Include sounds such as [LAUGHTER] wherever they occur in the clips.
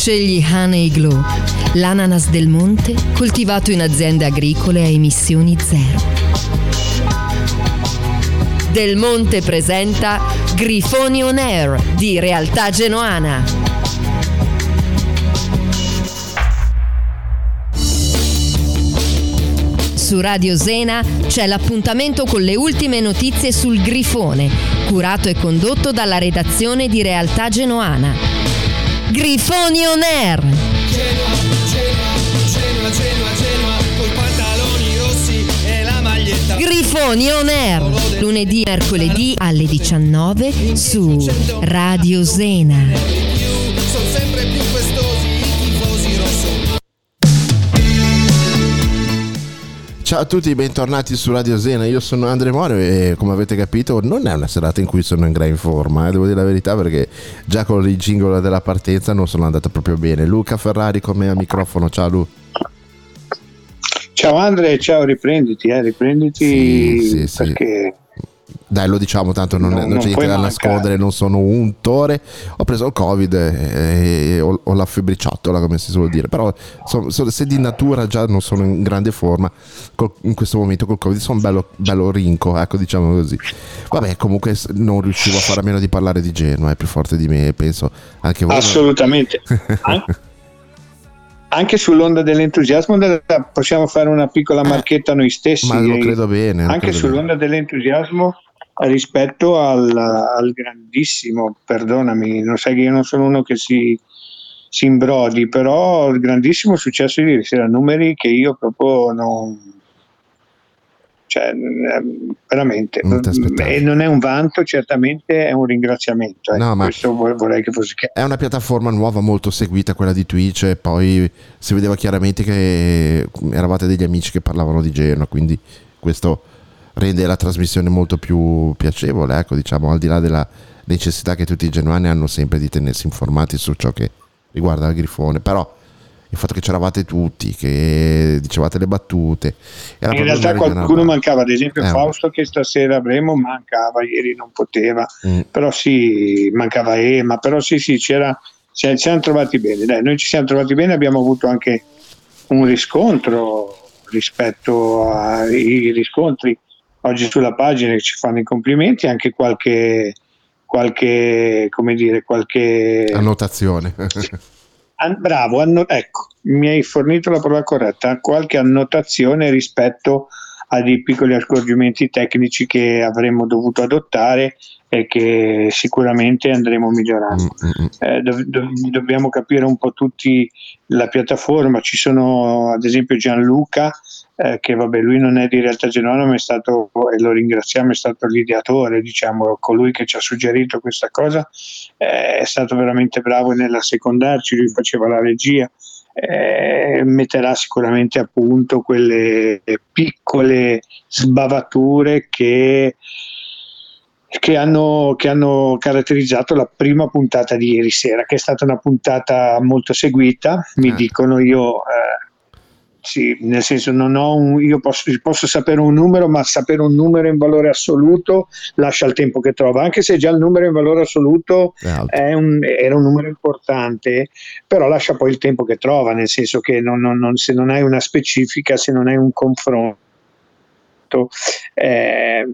Scegli Honey Glow, l'ananas del monte coltivato in aziende agricole a emissioni zero. Del Monte presenta Grifoni On Air di Realtà Genoana. Su Radio Zena c'è l'appuntamento con le ultime notizie sul Grifone, curato e condotto dalla redazione di Realtà Genoana. Grifoni On Air! Genoa, Genoa, Genoa, Genoa, coi pantaloni rossi e la maglietta. Grifoni On Air, lunedì mercoledì alle 19 su Radio Zena. Ciao a tutti, bentornati su Radio Zena. Io sono Andre Moro e come avete capito non è una serata in cui sono in gran forma, eh, devo dire la verità perché già con il jingle della partenza non sono andata proprio bene. Luca Ferrari con me al microfono, ciao Lu. Ciao Andre, ciao, riprenditi, eh, riprenditi Sì, sì, sì. Dai, lo diciamo, tanto non, No, non non c'è niente da nascondere, non sono un tore. Ho preso il Covid e, e ho, ho la febbriciottola, come si suol dire. Però so- so- se di natura già non sono in grande forma, col- in questo momento col Covid sono bello, bello rinco, ecco, diciamo così. Vabbè, comunque non riuscivo a fare a meno di parlare di Genoa, è più forte di me, penso. Anche voi. assolutamente. [LAUGHS] An- anche sull'onda dell'entusiasmo possiamo fare una piccola marchetta noi stessi. Eh, Ma lo eh, credo bene. anche credo bene. sull'onda dell'entusiasmo rispetto al, al grandissimo, perdonami, non sai che io non sono uno che si, si imbrodi, però il grandissimo successo di ieri sera, numeri che io proprio non... Cioè, ehm, veramente, Non e non è un vanto, certamente è un ringraziamento. ecco, No, ma- questo vor- vorrei che fosse chiaro. È una piattaforma nuova molto seguita quella di Twitch e poi si vedeva chiaramente che eravate degli amici che parlavano di Genoa, quindi questo rende la trasmissione molto più piacevole, ecco, diciamo, al di là della necessità che tutti i genuani hanno sempre di tenersi informati su ciò che riguarda il grifone, però il fatto che c'eravate tutti, che dicevate le battute, In realtà qualcuno mancava, ad esempio Eh, Fausto che stasera avremo mancava, ieri non poteva, Mm. però sì, mancava Ema, però sì sì, c'era, ci ci siamo trovati bene, dai, noi ci siamo trovati bene, abbiamo avuto anche un riscontro rispetto ai riscontri oggi sulla pagina che ci fanno i complimenti, anche qualche, qualche, come dire, qualche Annotazione. An- bravo, anno- ecco, mi hai fornito la parola corretta, qualche annotazione rispetto a dei piccoli accorgimenti tecnici che avremmo dovuto adottare e che sicuramente andremo migliorando. Mm, mm, mm. Eh, dov- dov- dobbiamo capire un po' tutti la piattaforma, ci sono ad esempio Gianluca eh, che vabbè lui non è di Realtà Genova ma è stato, e lo ringraziamo, è stato l'ideatore, diciamo, colui che ci ha suggerito questa cosa, eh, è stato veramente bravo nell'assecondarci, lui faceva la regia, eh, metterà sicuramente a punto quelle piccole sbavature che, che, hanno, che hanno caratterizzato la prima puntata di ieri sera, che è stata una puntata molto seguita, mi Ah. dicono io. eh, sì, nel senso non ho un, io posso, posso sapere un numero, ma sapere un numero in valore assoluto lascia il tempo che trova, anche se già il numero in valore assoluto un- era un numero importante, però lascia poi il tempo che trova, nel senso che non- non- non- se non hai una specifica, se non hai un confronto, eh,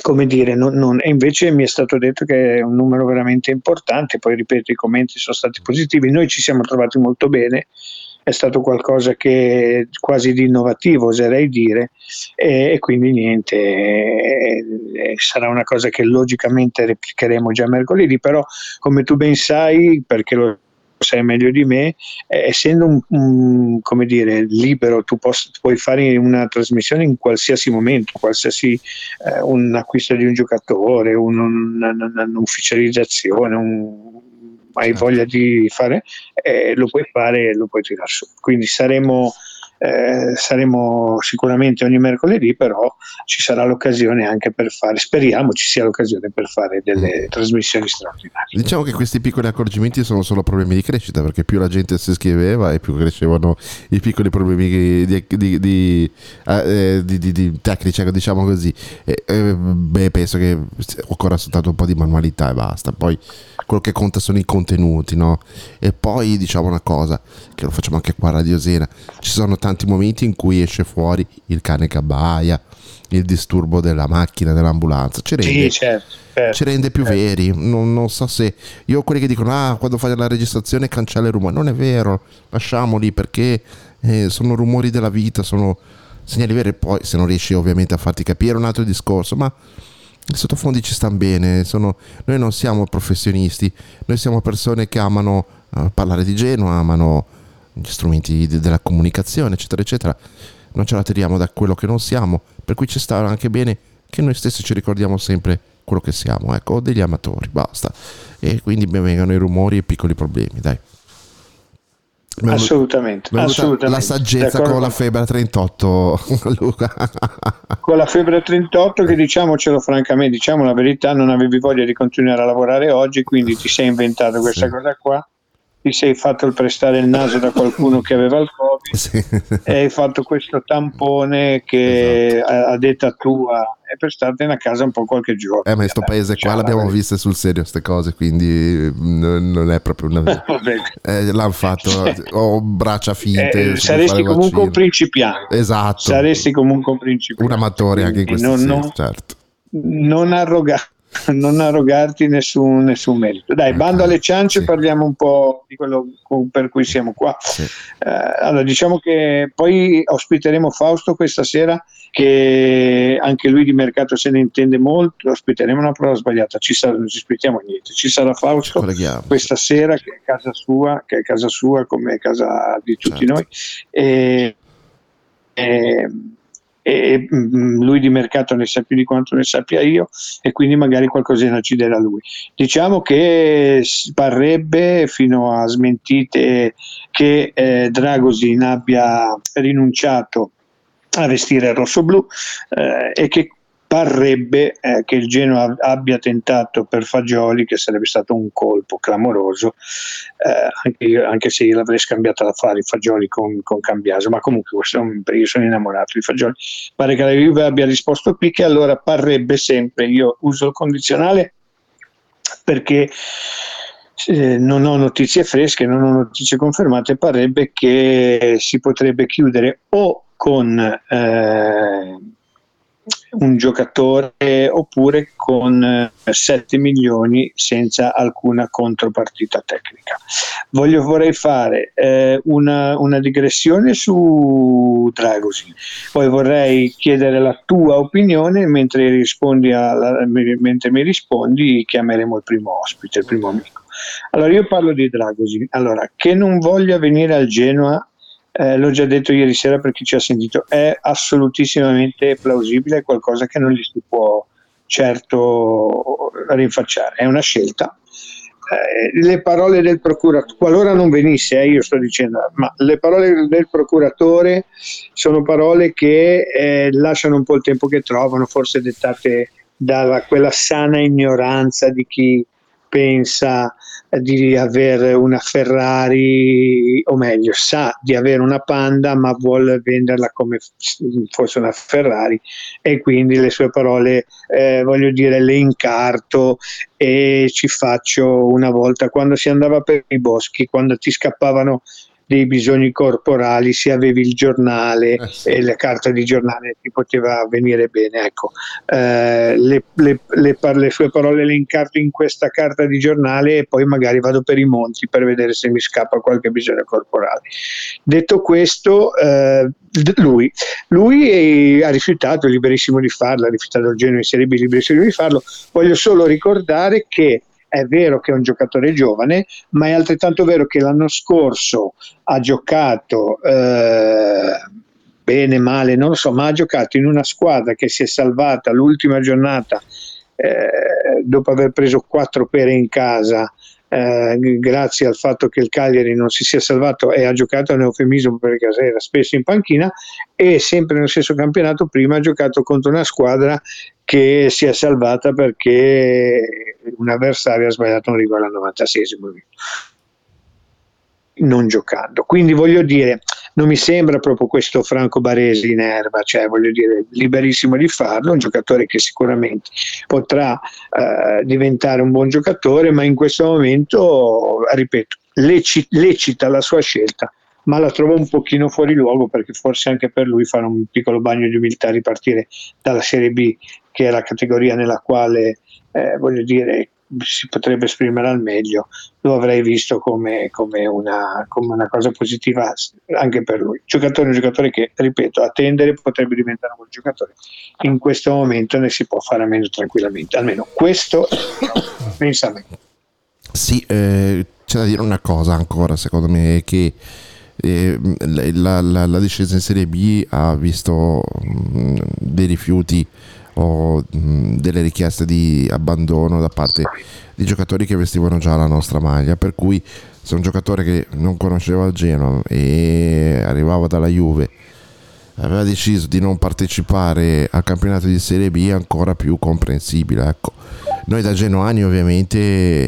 come dire, non- non- e invece mi è stato detto che è un numero veramente importante, poi ripeto i commenti sono stati positivi, noi ci siamo trovati molto bene, è stato qualcosa che quasi di innovativo oserei dire e, e quindi niente, eh, eh, sarà una cosa che logicamente replicheremo già mercoledì, però come tu ben sai, perché lo sai meglio di me, eh, essendo un, un, come dire, libero, tu poss- puoi fare una trasmissione in qualsiasi momento, qualsiasi eh, un acquisto di un giocatore, un- un- una- un'ufficializzazione, un- hai voglia di fare, eh, lo puoi fare e lo puoi tirare su. Quindi saremo, eh, saremo sicuramente ogni mercoledì, però ci sarà l'occasione anche per fare, speriamo ci sia l'occasione per fare delle trasmissioni straordinarie. Diciamo che questi piccoli accorgimenti sono solo problemi di crescita, perché più la gente si iscriveva e più crescevano i piccoli problemi di, di- di- eh, di- tecnici, diciamo così. E, eh, beh, penso che occorra soltanto un po' di manualità e basta. Poi quello che conta sono i contenuti, no? E poi diciamo una cosa, che lo facciamo anche qua a Radio Sera, ci sono tanti momenti in cui esce fuori il cane che abbaia, il disturbo della macchina, dell'ambulanza, ci rende, Sì, certo. certo. ci rende più veri. Non, non so se io quelli che dicono ah quando fai la registrazione cancella il rumore, non è vero, lasciamoli perché eh, sono rumori della vita, sono segnali veri. Poi se non riesci ovviamente a farti capire è un altro discorso, ma i sottofondi ci stanno bene. Sono, noi non siamo professionisti, noi siamo persone che amano eh, parlare di Genoa, amano gli strumenti de- della comunicazione, eccetera, eccetera. Non ce la tiriamo da quello che non siamo, per cui ci sta anche bene che noi stessi ci ricordiamo sempre quello che siamo, ecco, degli amatori, basta. E quindi ben vengano i rumori e i piccoli problemi, dai. È Assolutamente, assolutamente. La saggezza D'accordo con la febbre a 38, [LAUGHS] Luca. con la febbre 38 che diciamocelo francamente, diciamo la verità, non avevi voglia di continuare a lavorare oggi, quindi ti sei inventato questa Sì. cosa qua, ti sei fatto prestare il naso da qualcuno che aveva il Covid [LAUGHS] Sì. e hai fatto questo tampone che Esatto. a, a detta tua è per startene a casa un po' qualche giorno. Eh, ma in sto paese qua l'abbiamo viste sul serio queste cose, quindi eh, non non è proprio una... [LAUGHS] Eh, l'hanno fatto, [LAUGHS] ho braccia finte. Eh, saresti comunque un vaccino. principiante. Esatto. Saresti comunque un principiante. un amatore anche in questo non- senso, non- certo. non, arroga- [LAUGHS] non arrogarti nessun, nessun merito. Dai, Eh, bando alle ciance, sì. parliamo un po' di quello per cui siamo qua. Sì. Eh, allora, diciamo che poi ospiteremo Fausto questa sera, che anche lui di mercato se ne intende molto. Ospiteremo una prova sbagliata, ci sarà, non ci aspettiamo niente. Ci sarà Ci Fausto colleghiamo. questa sera, che è casa sua, che è casa sua come casa di tutti Certo. noi. E, e- e, mm, lui di mercato ne sa più di quanto ne sappia io e quindi magari qualcosina ci dirà lui. Diciamo che parrebbe fino a smentite che eh, Dragosin abbia rinunciato a vestire rosso-blu eh, e che parrebbe eh, che il Genoa abbia tentato per Fagioli, che sarebbe stato un colpo clamoroso, eh, anche, anche se io l'avrei scambiata da fare Fagioli con, con Cambiaso, ma comunque questo io sono innamorato di Fagioli. Pare che la Juve abbia risposto Picche, allora parrebbe sempre, io uso il condizionale perché eh, non ho notizie fresche, non ho notizie confermate, parrebbe che si potrebbe chiudere o con eh, un giocatore oppure con 7 milioni senza alcuna contropartita tecnica. Voglio, vorrei fare eh, una, una, digressione su Dragosin, poi vorrei chiedere la tua opinione mentre, rispondi alla, mentre mi rispondi chiameremo il primo ospite, il primo amico. Allora io parlo di Dragosin, allora che non voglia venire al Genoa eh, l'ho già detto ieri sera per chi ci ha sentito, è assolutissimamente plausibile, è qualcosa che non gli si può certo rinfacciare, è una scelta. Eh, le parole del procuratore, qualora non venisse, eh, io sto dicendo, ma le parole del procuratore sono parole che eh, lasciano un po' il tempo che trovano, forse dettate da quella sana ignoranza di chi pensa di avere una Ferrari, o meglio, sa di avere una Panda, ma vuole venderla come fosse una Ferrari e quindi le sue parole, eh, voglio dire, le incarto e ci faccio una volta. Quando si andava per i boschi, quando ti scappavano dei bisogni corporali, se avevi il giornale eh sì. e la carta di giornale ti poteva venire bene. Ecco, eh, le, le, le, le, sue parole le incarto in questa carta di giornale e poi magari vado per i monti per vedere se mi scappa qualche bisogno corporale. Detto questo, eh, lui, lui ha rifiutato, è liberissimo di farlo, ha rifiutato il genere in Serie B, liberissimo di farlo. Voglio solo ricordare che è vero che è un giocatore giovane, ma è altrettanto vero che l'anno scorso ha giocato eh, bene, male, non lo so, ma ha giocato in una squadra che si è salvata l'ultima giornata eh, dopo aver preso quattro pere in casa. Eh, grazie al fatto che il Cagliari non si sia salvato e ha giocato un eufemismo perché era spesso in panchina e sempre nello stesso campionato prima ha giocato contro una squadra che si è salvata perché un avversario ha sbagliato un rigore al 96 non giocando. Quindi voglio dire, non mi sembra proprio questo Franco Baresi in erba, cioè voglio dire, liberissimo di farlo, un giocatore che sicuramente potrà eh, diventare un buon giocatore, ma in questo momento, ripeto, leci- lecita la sua scelta ma la trovo un pochino fuori luogo perché forse anche per lui fare un piccolo bagno di umiltà ripartire dalla Serie B che è la categoria nella quale eh, voglio dire si potrebbe esprimere al meglio lo avrei visto come, come, una, come, una, cosa positiva anche per lui. Giocatore un giocatore che ripeto a tendere potrebbe diventare un buon giocatore. In questo momento ne si può fare a meno tranquillamente almeno questo pensa a me sì eh, c'è da dire una cosa ancora secondo me che eh, la, la, la, discesa in Serie B ha visto mh, mm, dei rifiuti o mh, mm, delle richieste di abbandono da parte di giocatori che vestivano già la nostra maglia. Per cui se un giocatore che non conosceva il Genoa e arrivava dalla Juve aveva deciso di non partecipare al campionato di Serie B è ancora più comprensibile ecco. Noi da genuani ovviamente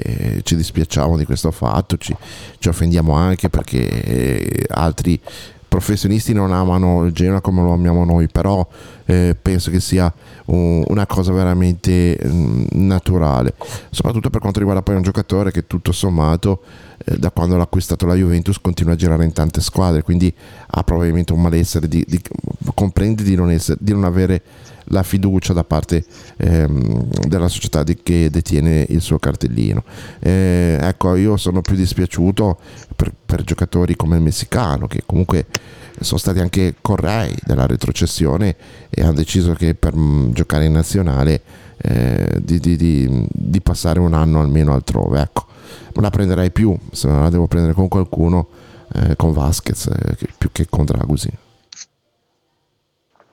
eh, ci dispiacciamo di questo fatto, ci, ci offendiamo anche perché eh, altri professionisti non amano il Genoa come lo amiamo noi, però eh, penso che sia un, una cosa veramente mh, mm, naturale, soprattutto per quanto riguarda poi un giocatore che tutto sommato eh, da quando l'ha acquistato la Juventus continua a girare in tante squadre, quindi ha probabilmente un malessere, di, di, comprende di non, essere, di non avere la fiducia da parte ehm, della società di, che detiene il suo cartellino. Eh, ecco, io sono più dispiaciuto per, per, giocatori come il messicano che comunque sono stati anche correi della retrocessione e hanno deciso che per mm, giocare in nazionale eh, di, di, di, passare un anno almeno altrove. Ecco, non la prenderei più, se la devo prendere con qualcuno, eh, con Vasquez eh, più che con Dragusin.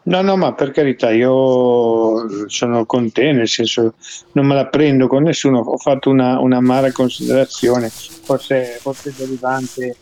No, no, ma per carità, io sono con te, nel senso non me la prendo con nessuno, ho fatto una, una amara considerazione, forse, forse derivante,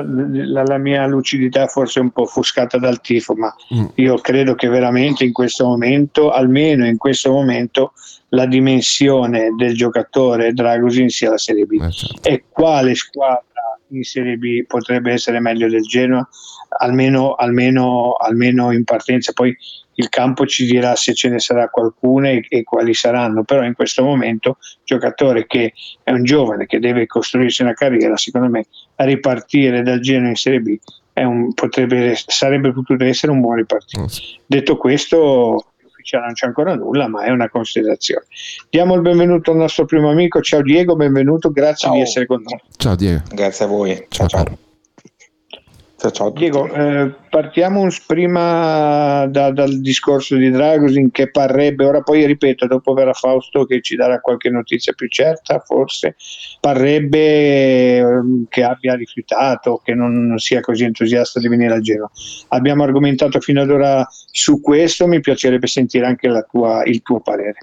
la, la, mia lucidità forse un po' offuscata dal tifo, ma mm. io credo che veramente in questo momento, almeno in questo momento, la dimensione del giocatore Dragosin sia la Serie B. Eh, certo. E quale squadra in Serie B potrebbe essere meglio del Genoa? Almeno, almeno, almeno in partenza. Poi il campo ci dirà se ce ne sarà qualcuno e, e, quali saranno, però in questo momento giocatore che è un giovane che deve costruirsi una carriera, secondo me a ripartire dal Genoa in Serie B un, potrebbe, sarebbe potuto essere un buon ripartito. Detto questo, ufficiale non c'è ancora nulla, ma è una considerazione. Diamo il benvenuto al nostro primo amico. Ciao Diego, benvenuto, grazie Ciao. di essere con noi. Ciao Diego. Grazie a voi. Ciao ciao. caro. Ciao ciao. Diego, eh, partiamo prima da- dal discorso di Dragosin che parrebbe, ora poi ripeto, dopo verrà Fausto che ci darà qualche notizia più certa, forse parrebbe ehm, che abbia rifiutato, che non sia così entusiasta di venire a Genova. Abbiamo argomentato fino ad ora su questo, mi piacerebbe sentire anche tua- il tuo parere.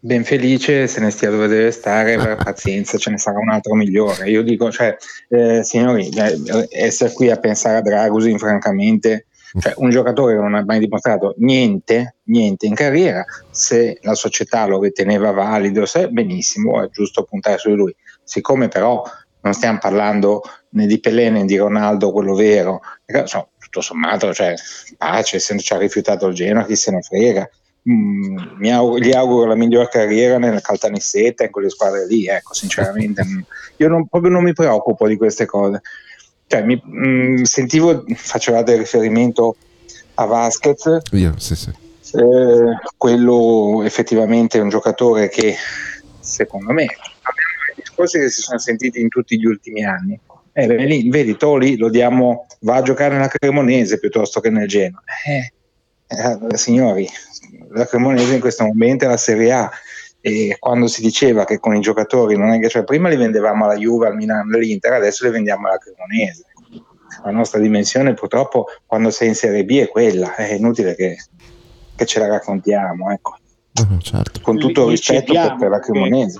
Ben felice, se ne stia dove deve stare, avrà [LAUGHS] pazienza, ce ne sarà un altro migliore. Io dico, cioè, eh, signori, eh, essere qui a pensare a Dragusin, francamente, cioè, un giocatore che non ha mai dimostrato niente, niente in carriera, se la società lo riteneva valido, se, benissimo, è giusto puntare su di lui. Siccome però non stiamo parlando né di Pelé né di Ronaldo, quello vero, insomma, tutto sommato, cioè, pace, se ci ha rifiutato il Genoa, chi se ne frega. Mm, mi auguro- gli auguro la miglior carriera nella Caltanissetta in quelle squadre lì, ecco, sinceramente. mm, [LAUGHS] Io non, proprio non mi preoccupo di queste cose. Cioè, mi, mm, sentivo, facevate riferimento a Vasquez, Io, sì, sì. eh, quello effettivamente è un giocatore che secondo me i discorsi che si sono sentiti in tutti gli ultimi anni. Eh, vedi, vedi, Toli lo diamo, va a giocare nella Cremonese piuttosto che nel Genoa. Eh, eh, signori, la Cremonese in questo momento è la Serie A e quando si diceva che con i giocatori non è che cioè prima li vendevamo alla Juve, al Milan, all'Inter, adesso li vendiamo alla Cremonese. La nostra dimensione purtroppo quando sei in Serie B è quella, è inutile che, che ce la raccontiamo, ecco. No, certo. con tutto il rispetto per, per la Cremonese.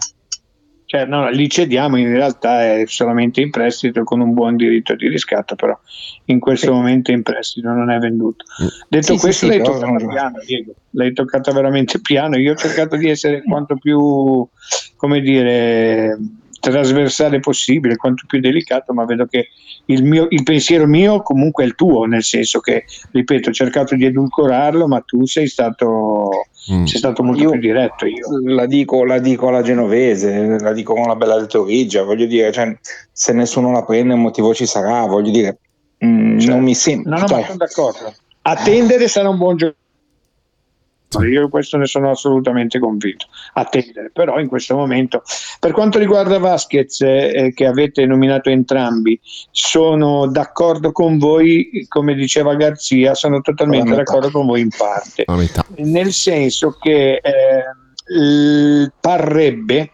Cioè, no, li cediamo, in realtà è solamente in prestito con un buon diritto di riscatto, però in questo Sì. momento in prestito non è venduto. Detto Sì, questo, sì, l'hai toccata sono- piano, Diego. L'hai toccata veramente piano. Io ho cercato di essere quanto più, come dire, trasversale possibile, quanto più delicato, ma vedo che il, mio, il pensiero mio comunque è il tuo, nel senso che, ripeto, ho cercato di edulcorarlo, ma tu sei stato, Mm. sei stato molto Io- più diretto. Io. La dico, la dico alla genovese, la dico con la bella del Torrigia, voglio dire, cioè, se nessuno la prende un motivo ci sarà, voglio dire, mm, Certo. non mi sembra... No, no, ma cioè, sono d'accordo. Attendere sarà un buon gioco. Io di questo ne sono assolutamente convinto. Attendere, però in questo momento, per quanto riguarda Vasquez, eh, che avete nominato entrambi, sono d'accordo con voi, come diceva Garzia, sono totalmente d'accordo con voi in parte. Nel senso che eh, parrebbe,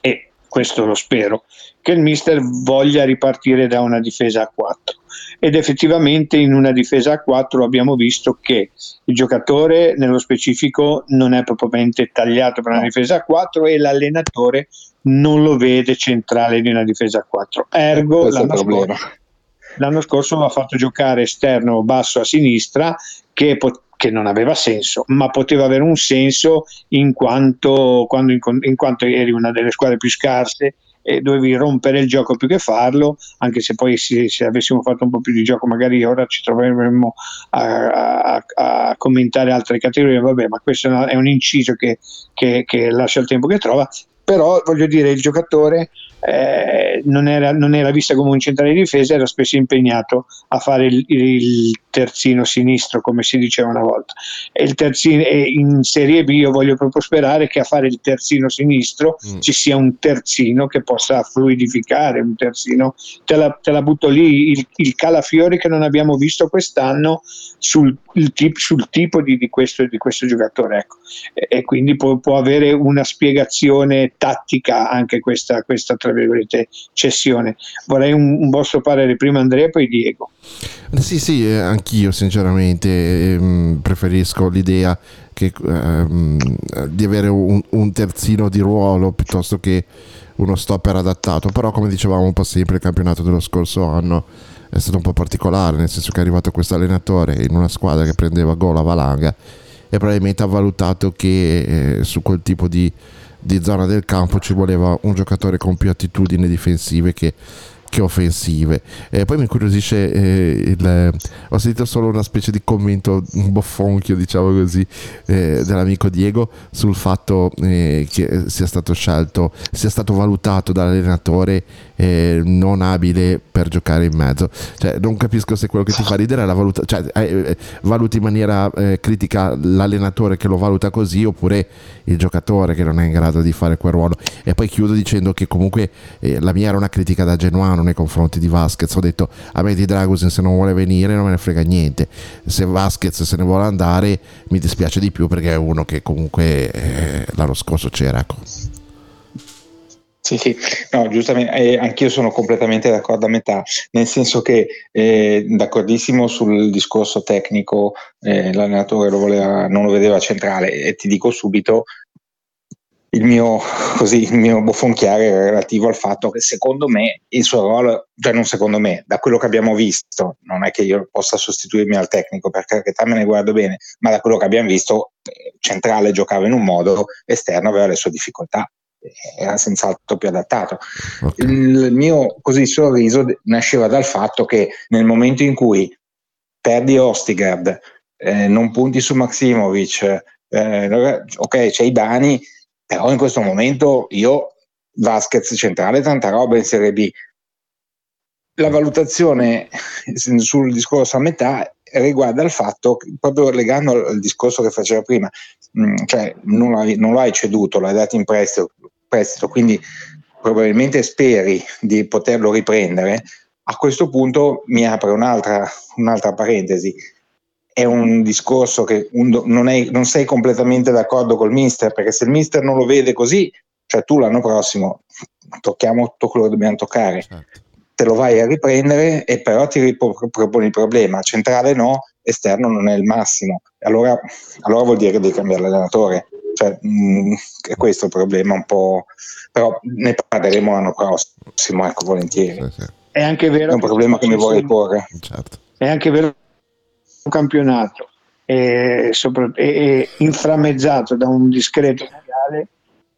e questo lo spero, che il mister voglia ripartire da una difesa a 4 ed effettivamente in una difesa a 4 abbiamo visto che il giocatore nello specifico non è propriamente tagliato per una difesa a 4 e l'allenatore non lo vede centrale di una difesa a 4 ergo l'anno scorso l'anno scorso l'ha fatto giocare esterno basso a sinistra che, po- che non aveva senso, ma poteva avere un senso in quanto, quando in, in quanto eri una delle squadre più scarse e dovevi rompere il gioco più che farlo, anche se poi se, se avessimo fatto un po' più di gioco magari ora ci troveremmo a, a- a commentare altre categorie, vabbè, ma questo è un inciso che, che- che lascia il tempo che trova, però voglio dire il giocatore eh, non, era, non era vista come un centrale di difesa, era spesso impegnato a fare il, il terzino sinistro, come si diceva una volta. E il terzino, e in Serie B io voglio proprio sperare che a fare il terzino sinistro Mm. ci sia un terzino che possa fluidificare, un terzino, te la, te la butto lì, il, il calafiori che non abbiamo visto quest'anno sul, tip- sul tipo di, di questo, di questo giocatore. Ecco e, e quindi può, può avere una spiegazione tattica anche questa, questa tra virgolette cessione. Vorrei un, un vostro parere prima Andrea poi Diego. Sì, sì, eh, anch'io sinceramente ehm, preferisco l'idea che, ehm, di avere un, un terzino di ruolo piuttosto che uno stopper adattato, però come dicevamo un po' sempre il campionato dello scorso anno è stato un po' particolare, nel senso che è arrivato questo allenatore in una squadra che prendeva gol a valanga e probabilmente ha valutato che eh, su quel tipo di, di zona del campo ci voleva un giocatore con più attitudini difensive che, che offensive. Eh, poi mi incuriosisce, eh, il, ho sentito solo una specie di commento, un boffonchio diciamo così, eh, dell'amico Diego sul fatto eh, che sia stato scelto, sia stato valutato dall'allenatore eh, non abile per giocare in mezzo. Cioè, non capisco se quello che ti fa ridere è la valuta, cioè, eh, valuti in maniera eh, critica l'allenatore che lo valuta così oppure il giocatore che non è in grado di fare quel ruolo. E poi chiudo dicendo che comunque eh, la mia era una critica da genuano nei confronti di Vasquez. Ho detto a me di Dragusin se non vuole venire non me ne frega niente. Se Vasquez se ne vuole andare mi dispiace di più perché è uno che comunque eh, l'anno scorso c'era. Ecco. Sì, sì, no, giustamente, eh, anch'io sono completamente d'accordo a metà, nel senso che eh, d'accordissimo sul discorso tecnico, eh, l'allenatore lo voleva, non lo vedeva centrale e ti dico subito, il mio, [LAUGHS] così, il mio bofonchiare relativo al fatto che secondo me il suo ruolo, cioè non secondo me, da quello che abbiamo visto, non è che io possa sostituirmi al tecnico perché me ne guardo bene, ma da quello che abbiamo visto, eh, centrale giocava in un modo, esterno aveva le sue difficoltà era senz'altro più adattato. Okay. Il mio così sorriso nasceva dal fatto che nel momento in cui perdi Ostigard, eh, non punti su Maximovic, eh, ok, c'è i Bani, però in questo momento io Vasquez centrale, tanta roba in Serie B. La valutazione sul discorso a metà riguarda il fatto, proprio legando al discorso che faceva prima, mm, cioè non, non lo hai ceduto, l'hai dato in prestito, prestito, quindi probabilmente speri di poterlo riprendere, a questo punto mi apre un'altra, un'altra parentesi. È un discorso che un, non, è, non, sei completamente d'accordo col mister, perché se il mister non lo vede così, cioè tu l'anno prossimo tocchiamo tutto quello che dobbiamo toccare, certo. te lo vai a riprendere e però ti riproponi il problema. Centrale no, esterno non è il massimo. Allora, allora vuol dire che devi cambiare l'allenatore. Cioè, mh, mm, è questo il problema un po', però ne parleremo l'anno prossimo, ecco, volentieri. Sì, sì. È anche vero. È un problema che mi vorrei porre. Certo. È anche vero un campionato è, sopra, è, è inframmezzato da un discreto mondiale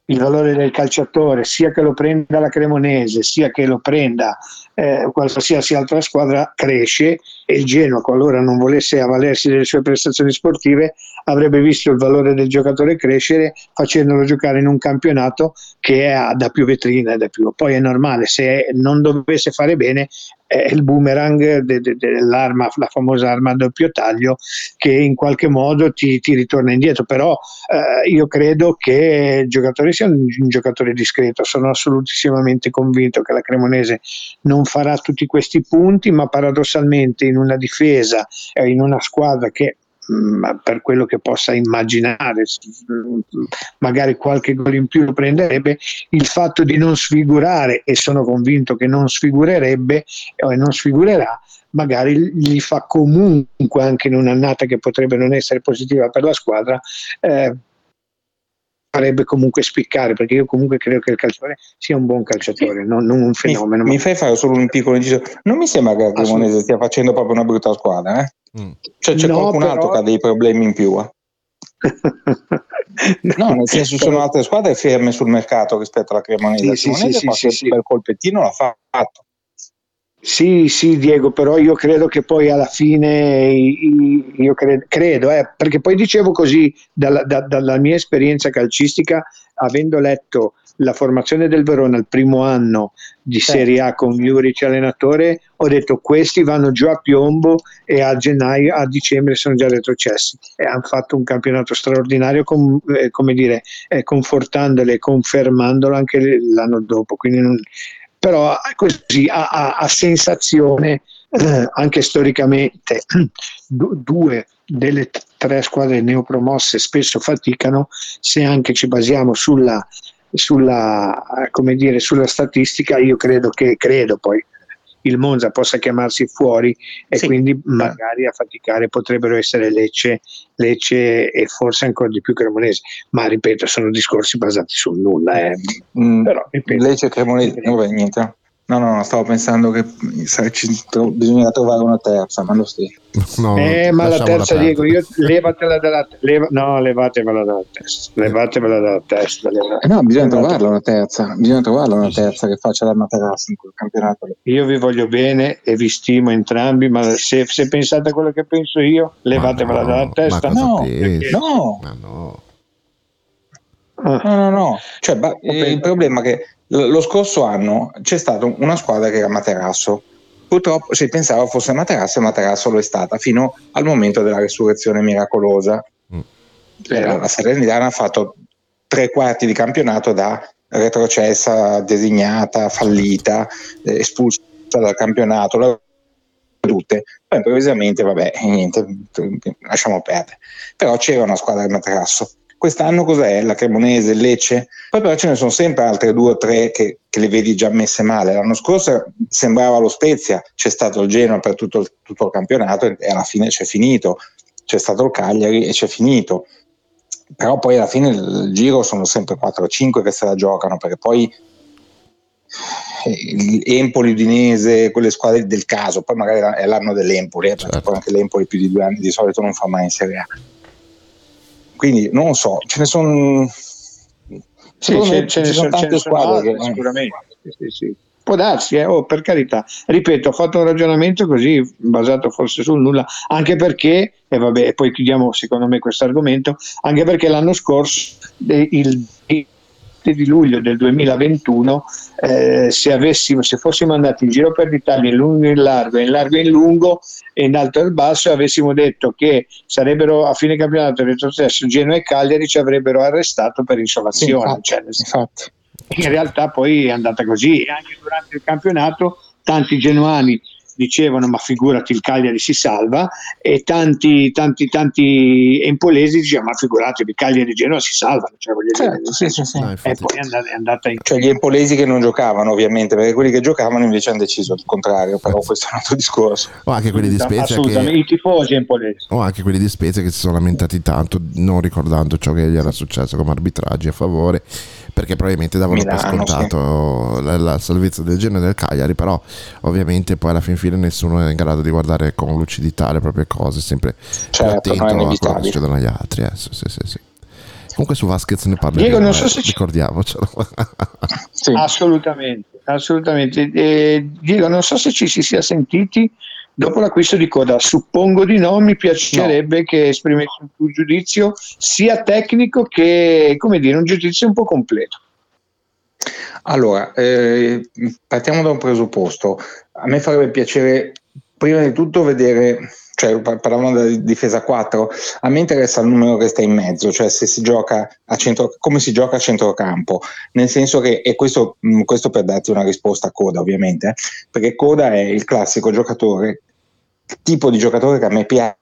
il valore del calciatore, sia che lo prenda la Cremonese, sia che lo prenda eh, qualsiasi altra squadra, cresce e il Genoa, qualora non volesse avvalersi delle sue prestazioni sportive, avrebbe visto il valore del giocatore crescere facendolo giocare in un campionato che ha da più vetrine, da più. Poi è normale, se non dovesse fare bene, è il boomerang de, de, dell'arma, la famosa arma a doppio taglio, che in qualche modo ti, ti ritorna indietro. Però eh, io credo che il giocatore sia un, un giocatore discreto, sono assolutissimamente convinto che la Cremonese non farà tutti questi punti, ma paradossalmente in una difesa e in una squadra che mm, per quello che possa immaginare, magari qualche gol in più lo prenderebbe, il fatto di non sfigurare, e sono convinto che non sfigurerebbe o non sfigurerà, magari gli fa comunque anche in un'annata che potrebbe non essere positiva per la squadra, eh, farebbe comunque spiccare, perché io comunque credo che il calciatore sia un buon calciatore, non, non un fenomeno. Mi, mi, fai fare solo un piccolo inciso? Non mi sembra che la Cremonese stia facendo proprio una brutta squadra, eh? mm. Cioè c'è no, qualcun però... altro che ha dei problemi in più, eh? [LAUGHS] no, nel senso ci sono altre squadre ferme sul mercato rispetto alla Cremonese. Sì, la Cremonese sì, sì, sì, bel colpettino l'ha fatto. Sì, sì, Diego, però io credo che poi alla fine, io credo, credo eh, perché poi dicevo così dalla, da, dalla, mia esperienza calcistica, avendo letto la formazione del Verona il primo anno di Serie A con Juric allenatore, ho detto questi vanno giù a piombo e a gennaio, a dicembre sono già retrocessi e hanno fatto un campionato straordinario, com, eh, come dire, eh, confortandolo e confermandolo anche l'anno dopo. Quindi non, però così a, a, a sensazione eh, anche storicamente. Due delle tre squadre neopromosse spesso faticano se anche ci basiamo sulla, sulla, come dire, sulla statistica io credo che credo poi il Monza possa chiamarsi fuori e sì. quindi magari a faticare potrebbero essere Lecce, Lecce e forse ancora di più Cremonese, ma ripeto sono discorsi basati sul nulla. Eh. Mm, Però, ripeto, Lecce e Cremonese, vabbè, niente. No, no, stavo pensando che tro- bisogna trovare una terza, ma lo stesso. No, eh, ma la terza, Diego, io levatela dalla leva, no, levatevela dalla testa. Levatevela dalla testa. Levatevela. Eh no, bisogna trovarla una terza. Bisogna trovarla una terza che faccia la materassa in quel campionato. Io vi voglio bene e vi stimo entrambi, ma se, se pensate a quello che penso io, levatevela no, dalla testa. No, no. Ma no. No, no, no. Cioè, ba- il problema è che lo scorso anno c'è stata una squadra che era Materasso. Purtroppo si pensava fosse Materasso e Materasso lo è stata fino al momento della resurrezione miracolosa. Mm. Eh, La Salernitana ha fatto tre quarti di campionato da retrocessa, designata, fallita, eh, espulsa dal campionato, le- tutte. Poi improvvisamente, vabbè, niente, lasciamo perdere. Però c'era una squadra di Materasso. Quest'anno cos'è? La Cremonese, il Lecce? Poi però ce ne sono sempre altre due o tre che, che le vedi già messe male. L'anno scorso sembrava lo Spezia, c'è stato il Genoa per tutto il, tutto il campionato e alla fine c'è finito. C'è stato il Cagliari e c'è finito. Però poi alla fine il giro sono sempre 4 o 5 che se la giocano perché poi eh, Empoli, Udinese, quelle squadre del caso, poi magari è l'anno dell'Empoli, eh, perché poi anche l'Empoli più di due anni di solito non fa mai in Serie A. Quindi non so, ce ne sono. Sì, ce, ce ne sono, tante sono squadre altre, che- sicuramente. Sì, sì. Può darsi, eh, oh, per carità. Ripeto, ho fatto un ragionamento così basato forse sul nulla, anche perché, e vabbè, poi chiudiamo secondo me questo argomento, anche perché l'anno scorso, eh, il 20 di luglio del 2021, eh, se, avessimo, se fossimo andati in giro per l'Italia in lungo e in largo, in largo e in lungo, e in alto e in basso, avessimo detto che sarebbero a fine campionato retrocesso Genoa e Cagliari, ci avrebbero arrestato per insolazione. infatti, cioè, infatti. in realtà poi è andata così e anche durante il campionato tanti genuani dicevano ma figurati il Cagliari si salva. E tanti tanti tanti empolesi dicevano ma figurati il Cagliari e Genoa si salvano cioè, voglio dire, Certo, sì, sì, sì. No, e poi è andata, è andata in Cioè gli empolesi che non giocavano ovviamente, perché quelli che giocavano invece hanno deciso il contrario, però questo è un altro discorso. O anche quelli di Spezia assolutamente che, i tifosi empolesi. o anche quelli di Spezia che si sono lamentati tanto non ricordando ciò che gli era successo come arbitraggi a favore perché probabilmente davano per Milano, scontato la, la salvezza del Genoa e del Cagliari però ovviamente poi alla fin fine nessuno è in grado di guardare con lucidità le proprie cose sempre Certo, più attento a quello che succedono agli altri eh, sì, sì, sì, sì. comunque su Vasquez ne parleremo Diego, non so eh, se ci- ricordiamocelo Sì. Assolutamente, assolutamente. Eh, Diego, non so se ci si sia sentiti dopo l'acquisto di Coda, suppongo di no, mi piacerebbe che esprimessi un tuo giudizio sia tecnico che, come dire, un giudizio un po' completo. Allora, eh, partiamo da un presupposto. A me farebbe piacere prima di tutto vedere, cioè par- parlavamo della difesa 4, a me interessa il numero che sta in mezzo, cioè se si gioca a centro, come si gioca a centrocampo, nel senso che, e questo, questo per darti una risposta a Coda ovviamente, eh, perché Coda è il classico giocatore, tipo di giocatore che a me piace,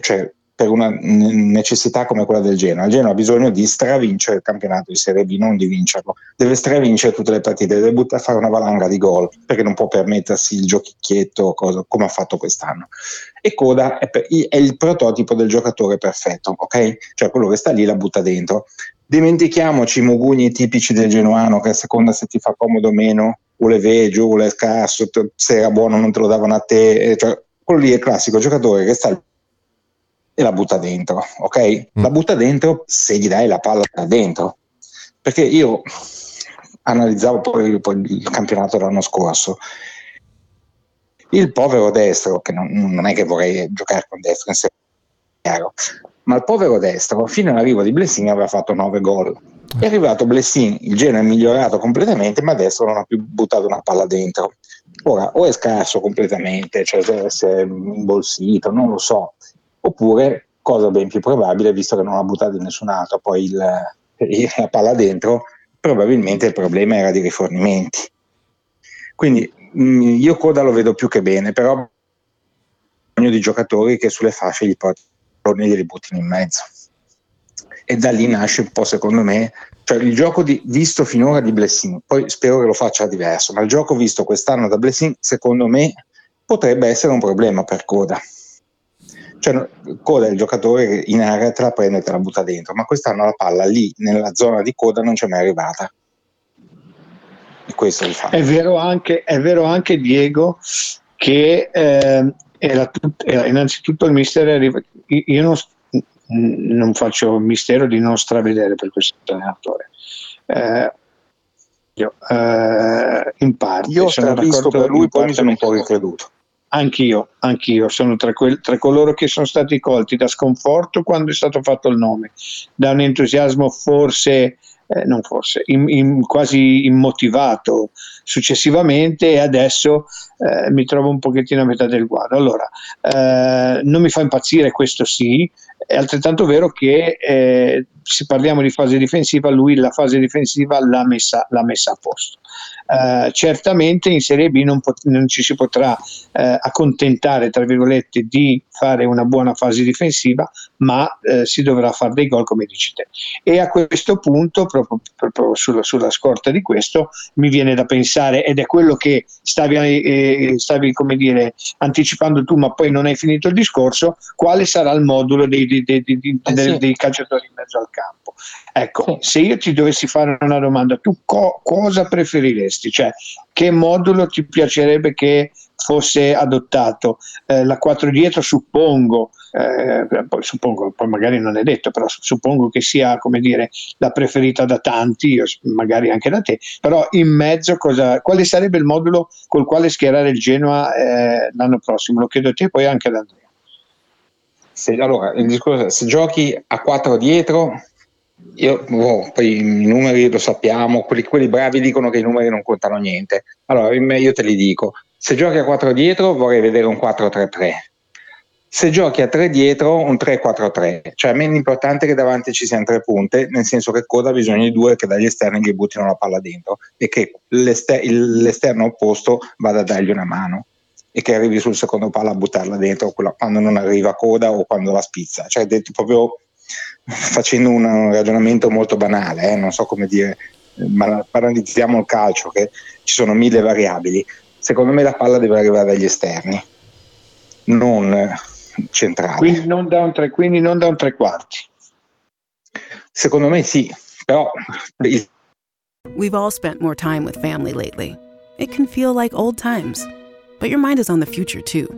cioè per una necessità come quella del Genoa. Il Genoa ha bisogno di stravincere il campionato di Serie B, non di vincerlo. Deve stravincere tutte le partite, deve buttare a fare una valanga di gol, perché non può permettersi il giochicchietto cosa- come ha fatto quest'anno. E Coda è, per- è il prototipo del giocatore perfetto, ok? Cioè quello che sta lì la butta dentro. Dimentichiamoci i mugugni tipici del genuano che a seconda se ti fa comodo o meno, vuole veggio, vuole scarso, te- se era buono non te lo davano a te. eh, Cioè, quello lì è il classico giocatore che sta e la butta dentro, ok? Mm. La butta dentro se gli dai la palla da dentro. Perché io analizzavo poi, poi il campionato dell'anno scorso. Il povero destro, che non, non è che vorrei giocare con destro in chiaro, ma il povero destro, fino all'arrivo di Blessing aveva fatto 9 gol. È arrivato Blessing, il genere è migliorato completamente, ma adesso non ha più buttato una palla dentro. Ora, o è scarso completamente, cioè se è imbolsito, non lo so, oppure, cosa ben più probabile, visto che non ha buttato nessun altro poi il- il- la palla dentro, probabilmente il problema era di rifornimenti. Quindi mh, io Coda lo vedo più che bene, però ho bisogno di giocatori che sulle fasce gli portano e glieli buttino in mezzo. E da lì nasce un po', secondo me, cioè il gioco di- visto finora di Blessing, poi spero che lo faccia diverso, ma il gioco visto quest'anno da Blessing, secondo me, potrebbe essere un problema per Coda. Cioè, Coda è il giocatore che in area te la prende e te la butta dentro, ma quest'anno la palla lì, nella zona di Coda, non c'è mai arrivata. E questo li fa. È vero anche, è vero anche Diego, che ehm, era tut- era innanzitutto il mistero. Io- non, non faccio mistero di non stravedere per questo allenatore. Eh, io, eh, in parte Io sono d'accordo, per lui, poi mi sono un po' ricreduto. Anch'io, anch'io sono tra, quel- tra coloro che sono stati colti da sconforto quando è stato fatto il nome, da un entusiasmo forse eh, non forse, in, in, quasi immotivato successivamente e adesso eh, mi trovo un pochettino a metà del guado. Allora, eh, non mi fa impazzire questo sì, è altrettanto vero che eh, se parliamo di fase difensiva, lui la fase difensiva l'ha messa, l'ha messa a posto. Uh, certamente in Serie B non, pot- non ci si potrà uh, accontentare, tra virgolette, di fare una buona fase difensiva, ma uh, si dovrà fare dei gol, come dici te. E a questo punto, proprio, proprio sulla, sulla, scorta di questo, mi viene da pensare, ed è quello che stavi, eh, stavi come dire, anticipando tu, ma poi non hai finito il discorso, quale sarà il modulo dei, dei, dei, dei, eh dei calciatori in mezzo al campo. Ecco, sì. se io ti dovessi fare una domanda, tu co- cosa preferiresti? Cioè, che modulo ti piacerebbe che fosse adottato? Eh, la 4 dietro suppongo, eh, poi suppongo, poi magari non è detto, però suppongo che sia, come dire, la preferita da tanti, magari anche da te, però in mezzo cosa, quale sarebbe il modulo col quale schierare il Genoa eh, l'anno prossimo? Lo chiedo a te e poi anche ad Andrea. Se, allora, il discorso, se giochi a 4 dietro, io, oh, poi i numeri lo sappiamo, quelli, quelli, bravi dicono che i numeri non contano niente. Allora, io te li dico. Se giochi a 4 dietro vorrei vedere un 4-3-3. Se giochi a 3 dietro un 3-4-3, cioè a me è importante che davanti ci siano tre punte, nel senso che Coda ha bisogno di due che dagli esterni gli buttino la palla dentro e che l'ester- l'esterno opposto vada a dargli una mano e che arrivi sul secondo palo a buttarla dentro quando non arriva coda o quando la spizza, cioè detto proprio facendo un ragionamento molto banale, eh, non so come dire, ma paralizziamo il calcio che ci sono mille variabili. Secondo me la palla deve arrivare dagli esterni, non centrali. Quindi non da un tre, non da un tre quarti. Secondo me sì, però We've all spent more time with family lately. It can feel like old times. But your mind is on the future too,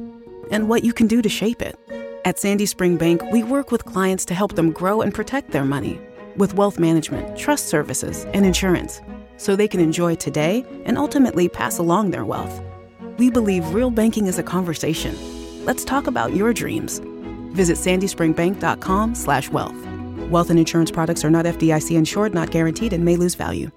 and what you can do to shape it. At Sandy Spring Bank, we work with clients to help them grow and protect their money with wealth management, trust services, and insurance so they can enjoy today and ultimately pass along their wealth. We believe real banking is a conversation. Let's talk about your dreams. Visit sandyspringbank.com/wealth. Wealth and insurance products are not FDIC insured, not guaranteed, and may lose value.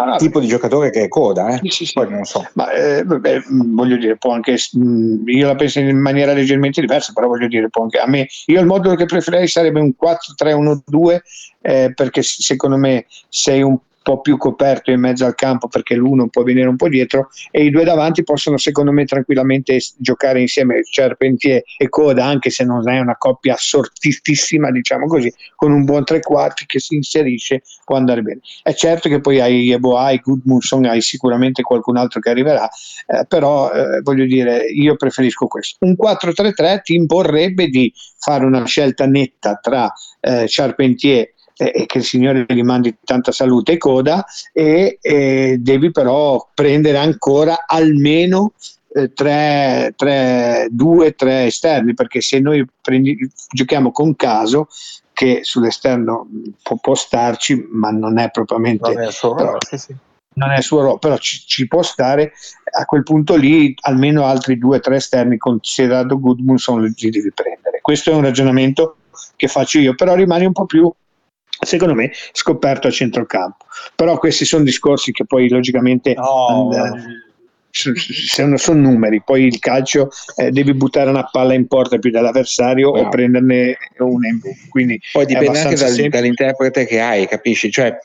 Ah, tipo di giocatore che è coda, eh? sì, sì, poi non so. Ma, eh, beh, voglio dire, può anche, mh, io la penso in maniera leggermente diversa, però voglio dire, può anche, a me, io il modulo che preferirei sarebbe un 4-3-1-2, eh, perché secondo me sei un po' più coperto in mezzo al campo perché l'uno può venire un po' dietro e i due davanti possono secondo me tranquillamente giocare insieme. Charpentier e Coda anche se non è una coppia assortitissima diciamo così con un buon tre quarti che si inserisce può andare bene. È certo che poi hai Ebo, hai Gudmundsson hai sicuramente qualcun altro che arriverà eh, però eh, voglio dire io preferisco questo. Un 4-3-3 ti imporrebbe di fare una scelta netta tra eh, Charpentier e che il Signore gli mandi tanta salute e coda e, e devi però prendere ancora almeno eh, tre, tre, due, tre esterni perché se noi prendi, giochiamo con caso che sull'esterno può, può, starci ma non è propriamente non è suo ruolo, sì, sì. non è suo ruolo però ci, ci, può stare a quel punto lì almeno altri due o tre esterni considerato Goodmunson li devi prendere questo è un ragionamento che faccio io però rimane un po' più secondo me scoperto a centrocampo però questi sono discorsi che poi logicamente no. eh, sono, sono numeri poi il calcio eh, devi buttare una palla in porta più dell'avversario no. o prenderne una in quindi poi dipende anche dal, dall'interprete che hai capisci cioè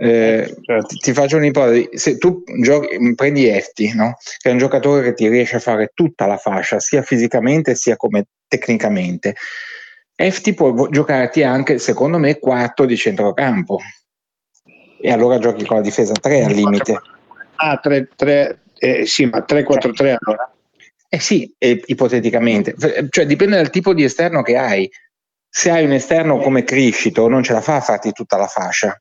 eh, certo. ti faccio un'ipotesi se tu giochi, prendi Efti no? che è un giocatore che ti riesce a fare tutta la fascia sia fisicamente sia come tecnicamente Efti può giocarti anche, secondo me, 4 di centrocampo. E allora giochi con la difesa 3 al limite. Ah, 3, 3 eh, sì, ma 3-4-3 cioè, allora? Eh sì, eh, ipoteticamente. Cioè dipende dal tipo di esterno che hai. Se hai un esterno come Criscito, non ce la fa a farti tutta la fascia.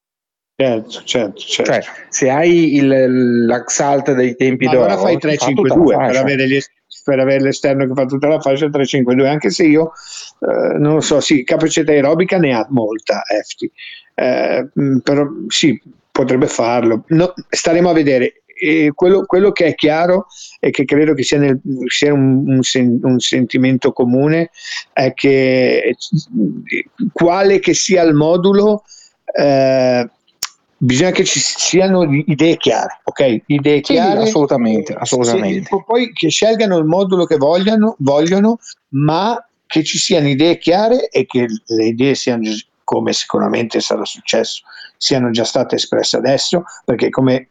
Certo, certo, certo. Cioè, se hai il, l'axalt dei tempi d'oro, allora fai 3-5-2 per avere gli esterni per avere l'esterno che fa tutta la fascia 352 anche se io eh, non lo so sì capacità aerobica ne ha molta Efti. Eh, mm, però sì potrebbe farlo. No, staremo a vedere. Quello, quello, che è chiaro e che credo che sia, nel, sia un, un, sen, un, sentimento comune è che quale che sia il modulo eh, bisogna che ci siano idee chiare, ok? Idee Sì, chiare. assolutamente, assolutamente. sì, poi che scelgano il modulo che vogliano, vogliono, ma che ci siano idee chiare e che le idee siano, come sicuramente sarà successo, siano già state espresse adesso, perché come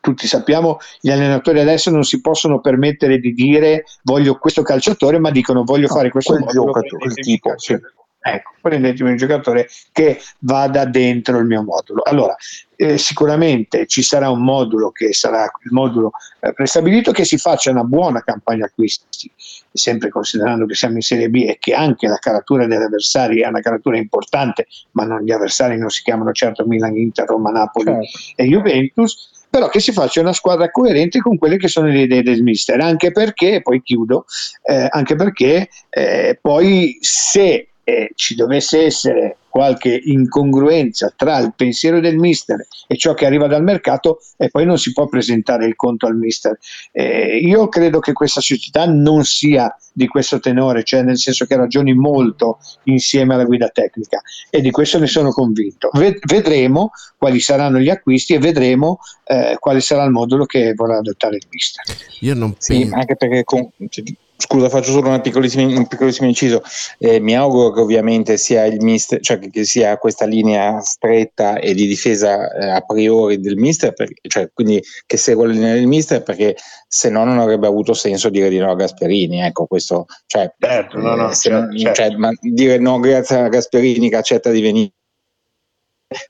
tutti sappiamo, gli allenatori adesso non si possono permettere di dire voglio questo calciatore, ma dicono voglio fare questo giocatore, tipo, calciatore. Ecco, prendetemi un giocatore che vada dentro il mio modulo. Allora, eh, sicuramente ci sarà un modulo che sarà il modulo eh, prestabilito che si faccia una buona campagna acquisti, sempre considerando che siamo in Serie B e che anche la caratura degli avversari è una caratura importante, ma non, gli avversari non si chiamano certo Milan, Inter, Roma, Napoli Certo. e Juventus, però che si faccia una squadra coerente con quelle che sono le idee del mister, anche perché, poi chiudo, eh, anche perché eh, poi se eh, ci dovesse essere qualche incongruenza tra il pensiero del mister e ciò che arriva dal mercato e poi non si può presentare il conto al mister. Eh, io credo che questa società non sia di questo tenore, cioè nel senso che ragioni molto insieme alla guida tecnica e di questo ne sono convinto. Ved- vedremo quali saranno gli acquisti e vedremo eh, quale sarà il modulo che vorrà adottare il mister. Io non Sì, penso. anche perché con- cioè, scusa, faccio solo un piccolissimo inciso. Eh, mi auguro che ovviamente sia il mister, cioè che- sia questa linea stretta e di difesa eh, a priori del mister, per- cioè quindi che segua la linea del mister, perché se no non avrebbe avuto senso dire di no a Gasperini. Ecco, questo, cioè, Certo, no, no, eh, certo, non- certo. cioè, ma dire no grazie a Gasperini che accetta di venire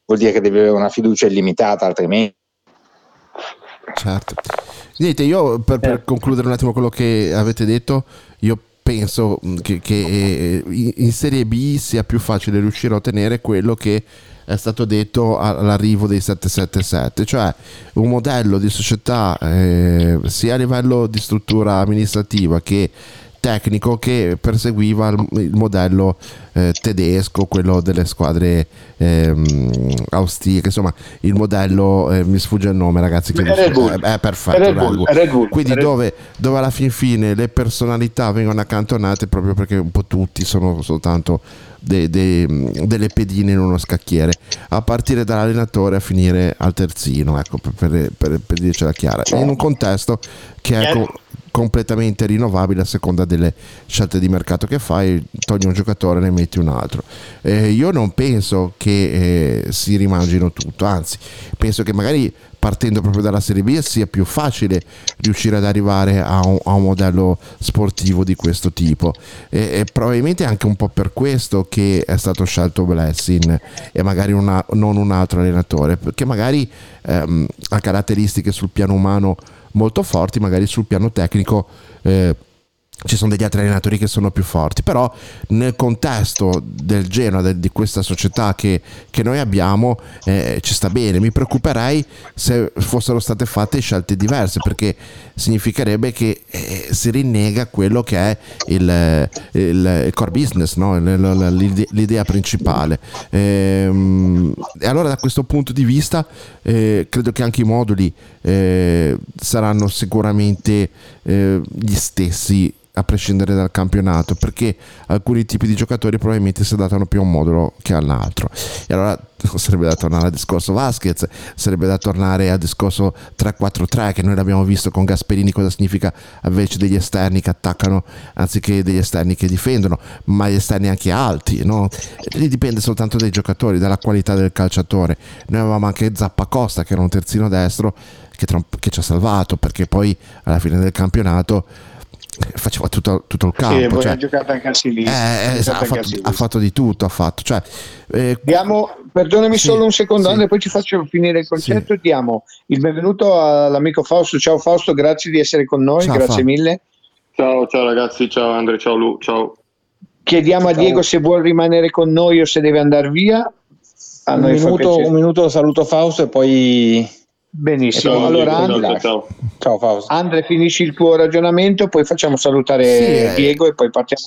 vuol dire che deve avere una fiducia illimitata, altrimenti. Certo. Niente, io per, per concludere un attimo quello che avete detto, io penso mh, che, che, eh, in Serie B sia più facile riuscire a ottenere quello che è stato detto all'arrivo dei 777, cioè un modello di società eh, sia a livello di struttura amministrativa che tecnico che perseguiva il, modello eh, tedesco, quello delle squadre ehm, austriache, insomma il modello, eh, mi sfugge il nome ragazzi, che Red Bull. è, è perfetto, Red Bull. Red Bull, quindi Red dove, dove alla fin fine le personalità vengono accantonate proprio perché un po' tutti sono soltanto de- de- delle pedine in uno scacchiere, a partire dall'allenatore a finire al terzino, ecco, per, per, per, dircela chiara, in un contesto che è co- completamente rinnovabile a seconda delle scelte di mercato che fai, togli un giocatore e ne metti un altro. Eh, io non penso che eh, si rimangino tutto, anzi, penso che magari partendo proprio dalla Serie B sia più facile riuscire ad arrivare a un, a un modello sportivo di questo tipo e, e probabilmente anche un po' per questo che è stato scelto Blessing e magari una- non un altro allenatore perché magari ehm, ha caratteristiche sul piano umano molto forti magari sul piano tecnico eh, ci sono degli altri allenatori che sono più forti, però nel contesto del Genoa, del- di questa società che, che noi abbiamo, eh, ci sta bene. Mi preoccuperei se fossero state fatte scelte diverse, perché significherebbe che eh, si rinnega quello che è il, il- core business, no? L- l- l'ide- l'idea principale. Ehm, E allora da questo punto di vista eh, credo che anche i moduli eh, saranno sicuramente eh, gli stessi a prescindere dal campionato perché alcuni tipi di giocatori probabilmente si adattano più a un modulo che all'altro e allora sarebbe da tornare al discorso Vasquez sarebbe da tornare al discorso 3-4-3 che noi l'abbiamo visto con Gasperini cosa significa invece degli esterni che attaccano anziché degli esterni che difendono ma gli esterni anche alti no? lì dipende soltanto dai giocatori dalla qualità del calciatore noi avevamo anche Zappacosta che era un terzino destro che, che ci ha salvato perché poi alla fine del campionato faceva tutto, tutto il Sì, campo poi cioè, ha giocato anche a Siviglia. eh, Ha giocato ha, a fatto, ha fatto di tutto ha fatto cioè, eh, Diamo, perdonami Sì, solo un secondo, sì. Andrea, poi ci faccio finire il concetto. Diamo il benvenuto all'amico Fausto. Ciao Fausto, grazie di essere con noi, Ciao, grazie Fa. mille. Ciao, ciao ragazzi, ciao Andre, ciao Lu, ciao. Chiediamo a Ciao. Diego se vuole rimanere con noi o se deve andare via. A Un minuto, un minuto saluto Fausto e poi Benissimo. Ciao, allora, Andre, ciao, ciao. Andre, finisci il tuo ragionamento, poi facciamo salutare Sì, eh. Diego e poi partiamo.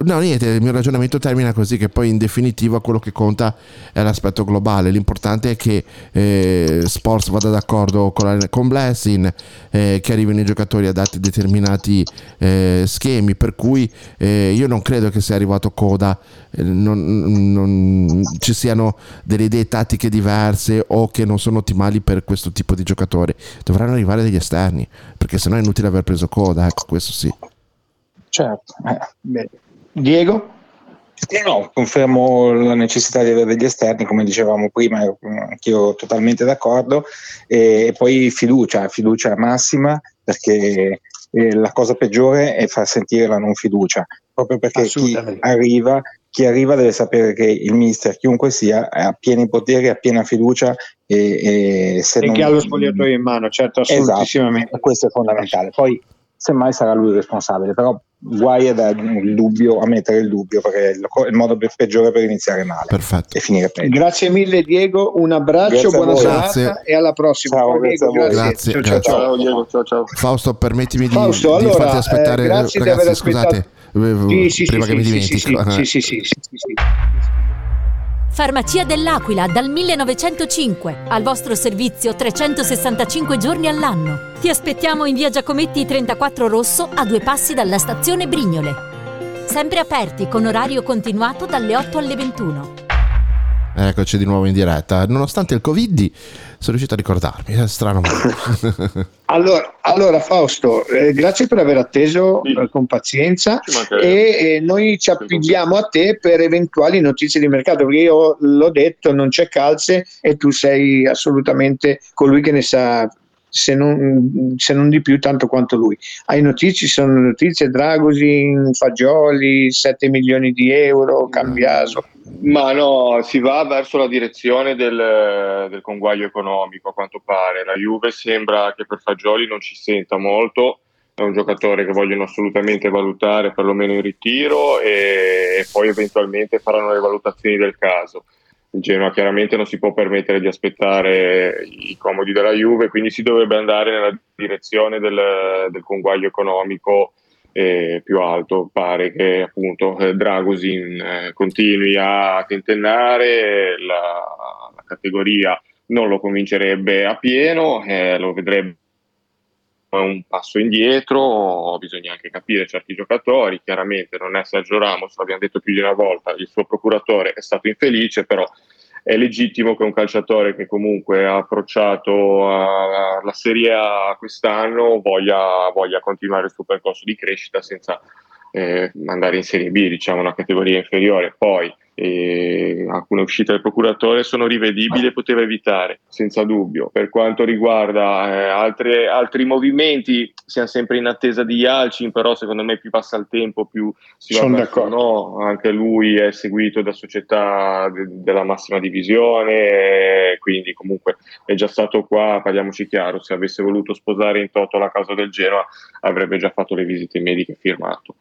No, niente, il mio ragionamento termina così, che poi in definitiva quello che conta è l'aspetto globale, l'importante è che eh, Sports vada d'accordo con, la, con Blessing, eh, che arrivino i giocatori adatti a determinati eh, schemi, per cui eh, io non credo che sia arrivato Coda, eh, non, non, ci siano delle idee tattiche diverse o che non sono ottimali per questo tipo di giocatore, dovranno arrivare degli esterni, perché sennò è inutile aver preso Coda, ecco questo sì. Certo. Bene. Diego? Eh no, confermo la necessità di avere degli esterni, come dicevamo prima, ero anch'io totalmente d'accordo, e, poi fiducia, fiducia massima, perché eh, la cosa peggiore è far sentire la non fiducia, proprio perché chi arriva, chi arriva deve sapere che il mister, chiunque sia, ha pieni poteri, ha piena fiducia e, e, se e non... che ha lo spogliatoio in mano, certo, esatto, assolutissimamente. Esatto, questo è fondamentale. Poi semmai sarà lui il responsabile, però guai a dare il dubbio, a mettere il dubbio, perché è il, il modo peggiore per iniziare male Perfetto. e finire peggio. Grazie mille Diego, un abbraccio, buona serata e alla prossima. Ciao, Diego, grazie. grazie. Ciao, ciao, ciao. Diego, ciao, ciao. Fausto, permettimi di, Fausto, di allora, farti aspettare, eh, grazie ragazzi, di aver scusate, aspettato. eh, Sì, sì, prima sì, che mi sì, dimentico. Sì, sì, sì, sì, sì, sì. Farmacia dell'Aquila dal 1905, al vostro servizio 365 giorni all'anno. Ti aspettiamo in via Giacometti 34 Rosso a due passi dalla stazione Brignole. Sempre aperti con orario continuato dalle 8 alle 21. Eccoci di nuovo in diretta. Nonostante il Covid, sono riuscito a ricordarmi. È strano. [LAUGHS] allora, allora, Fausto, eh, grazie per aver atteso sì. eh, con pazienza e eh, noi ci appigliamo a te per eventuali notizie di mercato, perché io l'ho detto, non c'è calze e tu sei assolutamente colui che ne sa se non, se non, di più tanto quanto lui. Hai notizie, sono notizie, Dragosin, Fagioli, 7 milioni di euro, Cambiaso. Ma no, si va verso la direzione del, del conguaglio economico a quanto pare. La Juve sembra che per Fagioli non ci senta molto, è un giocatore che vogliono assolutamente valutare perlomeno in ritiro e, e poi eventualmente faranno le valutazioni del caso il Genoa chiaramente non si può permettere di aspettare i comodi della Juve, quindi si dovrebbe andare nella direzione del, del conguaglio economico eh, più alto. Pare che appunto eh, Dragosin eh, continui a tentennare, la, la, categoria non lo convincerebbe a pieno, eh, lo vedrebbe un passo indietro, bisogna anche capire certi giocatori, chiaramente non è Sergio Ramos, l'abbiamo detto più di una volta, il suo procuratore è stato infelice, però è legittimo che un calciatore che comunque ha approcciato alla Serie A quest'anno voglia, voglia continuare il suo percorso di crescita senza eh, andare in Serie B, diciamo una categoria inferiore. Poi e alcune uscite del procuratore sono rivedibili e poteva evitare, senza dubbio. Per quanto riguarda eh, altre, altri movimenti, siamo sempre in attesa di Yalcin, però secondo me più passa il tempo più si va sono verso no. Anche lui è seguito da società de- della massima divisione, quindi comunque è già stato qua, parliamoci chiaro, se avesse voluto sposare in toto la casa del Genoa avrebbe già fatto le visite mediche e firmato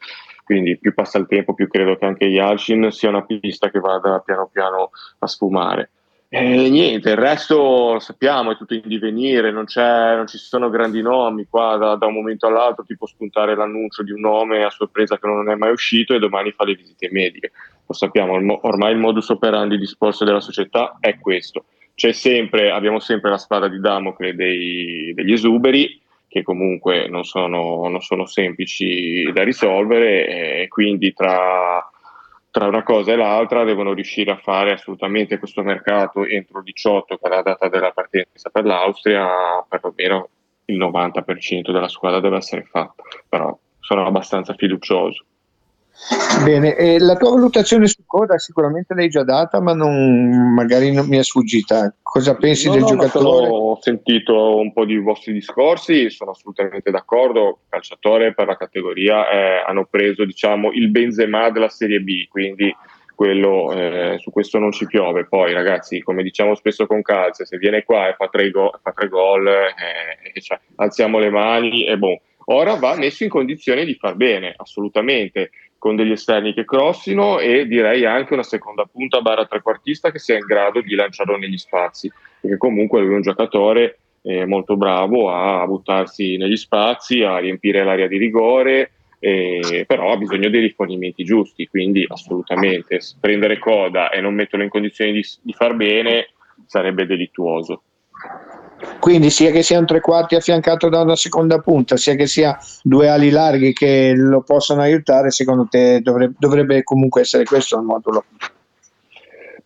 quindi più passa il tempo più credo che anche Yalcin sia una pista che vada piano piano a sfumare. E niente, il resto lo sappiamo, è tutto in divenire, non, non ci sono grandi nomi qua da, da, un momento all'altro, ti può spuntare l'annuncio di un nome a sorpresa che non è mai uscito e domani fa le visite mediche. Lo sappiamo, ormai il modus operandi di sport della società è questo. Sempre, abbiamo sempre la spada di Damocle dei, degli esuberi, che comunque non sono, non sono semplici da risolvere e quindi tra, tra, una cosa e l'altra devono riuscire a fare assolutamente questo mercato entro il 18 che è la data della partenza per l'Austria, perlomeno il 90% della squadra deve essere fatta, però sono abbastanza fiducioso. Bene, eh, la tua valutazione su Coda sicuramente l'hai già data, ma non, magari non mi è sfuggita. Cosa pensi no, del no, giocatore? Ho sentito un po' di vostri discorsi, sono assolutamente d'accordo. Calciatore per la categoria eh, hanno preso diciamo, il Benzema della Serie B, quindi quello, eh, su questo non ci piove. Poi, ragazzi, come diciamo spesso con Calze, se viene qua e fa tre, go- fa tre gol, eh, cioè, alziamo le mani e boh. Ora va messo in condizione di far bene, assolutamente con degli esterni che crossino e direi anche una seconda punta barra trequartista che sia in grado di lanciarlo negli spazi, perché comunque lui è un giocatore eh, molto bravo a buttarsi negli spazi, a riempire l'area di rigore, eh, però ha bisogno dei rifornimenti giusti, quindi assolutamente prendere coda e non metterlo in condizioni di, di far bene sarebbe delittuoso. Quindi sia che sia un tre quarti affiancato da una seconda punta, sia che sia due ali larghi che lo possano aiutare, secondo te dovrebbe, dovrebbe comunque essere questo il modulo?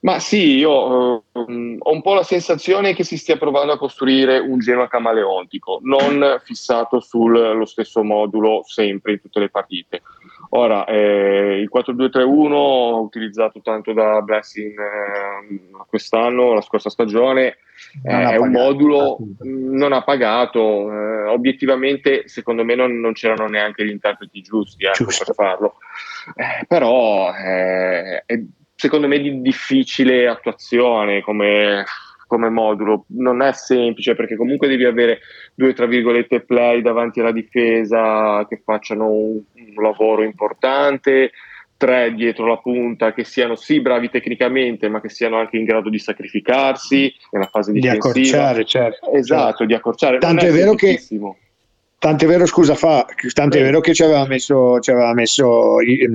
Ma sì, io eh, ho un po' la sensazione che si stia provando a costruire un Genoa camaleontico, non fissato sullo stesso modulo sempre in tutte le partite. Ora, eh, il 4-2-3-1 utilizzato tanto da Blessing eh, quest'anno, la scorsa stagione, eh, è un modulo non ha pagato. Eh, obiettivamente, secondo me, non, non, c'erano neanche gli interpreti giusti ecco, per farlo. Eh, però eh, è secondo me di difficile attuazione come, come modulo. Non è semplice perché comunque devi avere due, tra virgolette, play davanti alla difesa che facciano un, un lavoro importante tre dietro la punta che siano sì bravi tecnicamente ma che siano anche in grado di sacrificarsi nella fase difensiva. di accorciare certo esatto certo. di accorciare. Tanto è, è vero che Tant'è vero, scusa, fa, tant'è eh. vero che ci aveva messo, ci aveva messo eh,